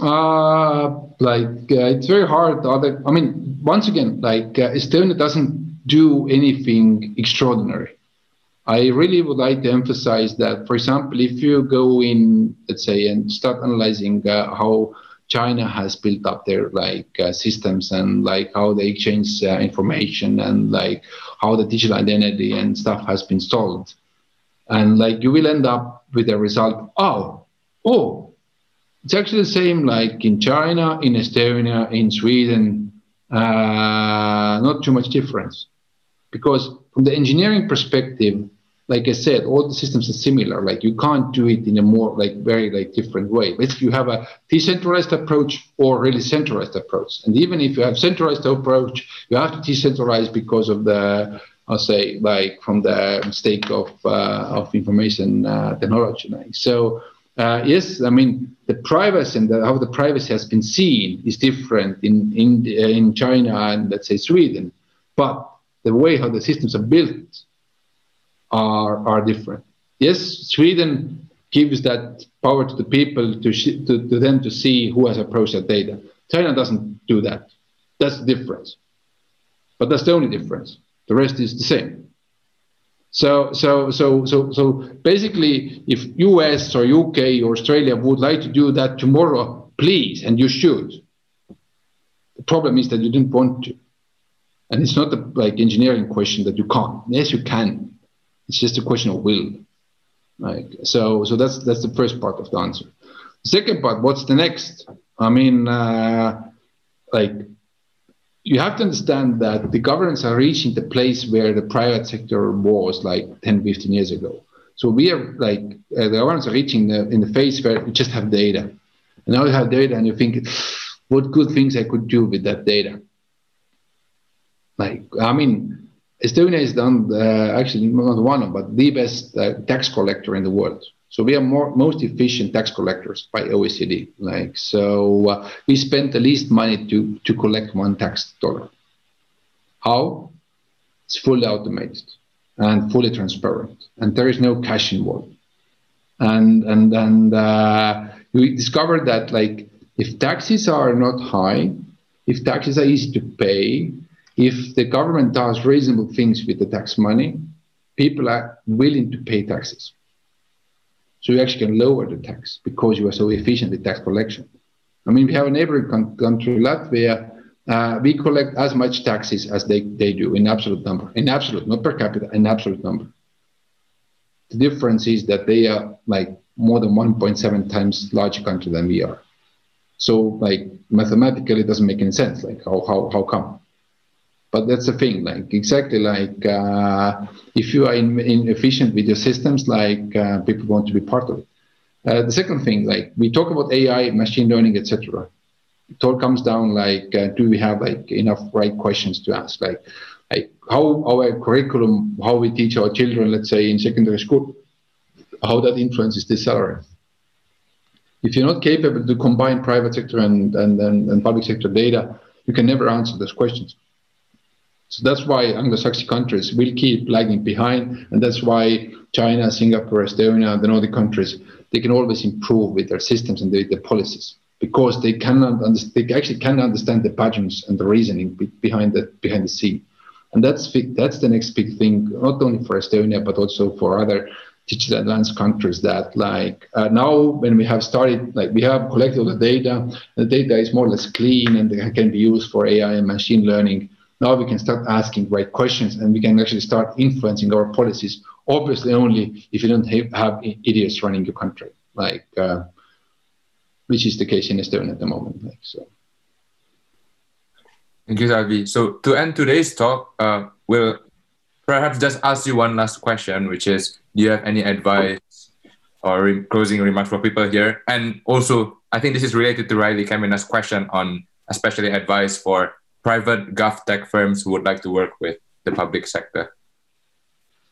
Uh, like uh, it's very hard. Other, I mean, once again, like uh, Estonia doesn't do anything extraordinary. I really would like to emphasize that, for example, if you go in, let's say, and start analyzing uh, how China has built up their like uh, systems and like how they exchange uh, information and like how the digital identity and stuff has been solved, and like you will end up with a result. Oh, oh, it's actually the same like in China, in Estonia, in Sweden. Uh, not too much difference, because from the engineering perspective like I said, all the systems are similar. Like you can't do it in a more like very like different way. If you have a decentralized approach or really centralized approach, and even if you have centralized approach, you have to decentralize because of the I'll say like from the mistake of uh, of information uh, technology. Like. So uh, yes, I mean the privacy and the, how the privacy has been seen is different in in in China and let's say Sweden, but the way how the systems are built are, are different. Yes, Sweden gives that power to the people to, to, to them to see who has approached that data. China doesn't do that. That's the difference. But that's the only difference. The rest is the same. So, so, so, so, so basically, if US or UK or Australia would like to do that tomorrow, please, and you should. The problem is that you didn't want to. And it's not a like engineering question that you can't. Yes, you can. It's just a question of will. Like so, so that's that's the first part of the answer. Second part, what's the next? I mean, uh, like you have to understand that the governments are reaching the place where the private sector was like 10, 15 years ago. So we are like uh, the governments are reaching the, in the phase where you just have data. And now you have data and you think, what good things I could do with that data. Like, I mean, Estonia is done uh, actually not one, but the best uh, tax collector in the world. So we are more most efficient tax collectors by OECD. Like so, uh, we spend the least money to to collect one tax dollar. How? It's fully automated and fully transparent, and there is no cash involved. And and and uh, we discovered that like if taxes are not high, if taxes are easy to pay, if the government does reasonable things with the tax money, people are willing to pay taxes. So you actually can lower the tax because you are so efficient with tax collection. I mean, we have a neighboring country, Latvia. Uh, we collect as much taxes as they, they do in absolute number, in absolute, not per capita, in absolute number. The difference is that they are like more than 1.7 times larger country than we are. So like mathematically, it doesn't make any sense. Like how how how come? But that's the thing. Like exactly like uh, if you are in, inefficient with your systems, like uh, people want to be part of it. Uh, the second thing, like we talk about AI, machine learning, etc. It all comes down like, uh, do we have like enough right questions to ask? Like, like how our curriculum, how we teach our children, let's say in secondary school, how that influences the salary if you're not capable to combine private sector and, and, and, and public sector data, you can never answer those questions. So that's why Anglo-Saxon countries will keep lagging behind, and that's why China, Singapore, Estonia, the Nordic countries, they can always improve with their systems and their, their policies because they cannot understand, they actually cannot understand the patterns and the reasoning behind the behind the scene, and that's that's the next big thing, not only for Estonia but also for other digital advanced countries that like uh, now when we have started like we have collected all the data the data is more or less clean and can be used for ai and machine learning now we can start asking right questions and we can actually start influencing our policies obviously only if you don't have, have idiots running your country like uh, which is the case in estonia at the moment like so
thank you Taavi. so to end today's talk uh, we'll perhaps just ask you one last question which is do you have any advice or re- closing remarks for people here? And also, I think this is related to Riley Kamina's question on especially advice for private gov tech firms would like to work with the public sector.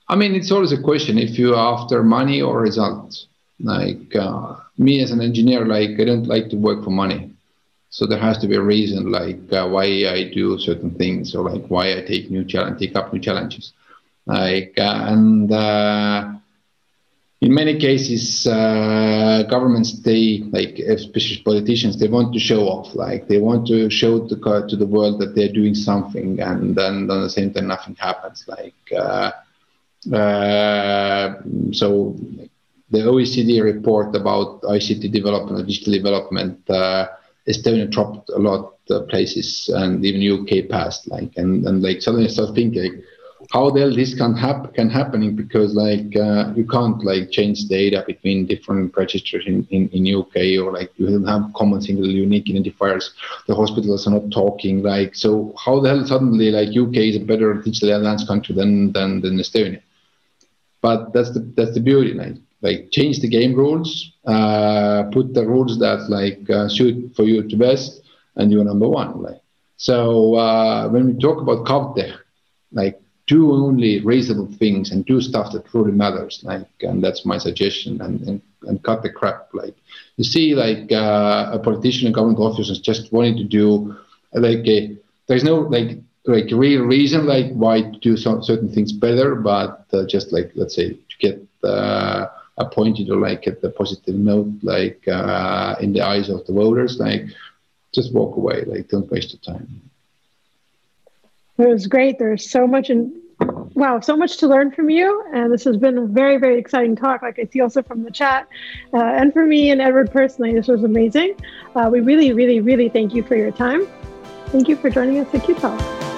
I mean, it's always a question if you're after money or results. Like uh, me as an engineer, like I don't like to work for money. So there has to be a reason, like uh, why I do certain things, or like why I take new challenge, take up new challenges. Like uh, and uh, in many cases, uh, governments they like especially politicians they want to show off, like they want to show to to the world that they're doing something, and then on the same time nothing happens. Like uh, uh, so, the OECD report about ICT development, digital development, uh, Estonia dropped a lot of places, and even UK passed. Like and and like suddenly I start thinking. Like, how the hell this can happen can happening because like uh, you can't like change data between different registers in, in, in UK or like you don't have common single unique identifiers. The hospitals are not talking like so how the hell suddenly like UK is a better digital advanced country than than, than Estonia. But that's the that's the beauty like like change the game rules, uh, put the rules that like uh, suit for you to best, and you're number one. Like so, uh, when we talk about GovTech, like do only reasonable things and do stuff that truly matters like and that's my suggestion and and, and cut the crap like you see like uh, a politician and government officers just wanting to do like a, there's no like like real reason like why to do some certain things better but uh, just like let's say to get uh, appointed or like at the positive note like uh, in the eyes of the voters like just walk away like don't waste your time
it was great. There's so much and wow, so much to learn from you. And this has been a very, very exciting talk. Like I see also from the chat, uh, and for me and Edward personally, this was amazing. Uh, we really, really, really thank you for your time. Thank you for joining us at CUTEC.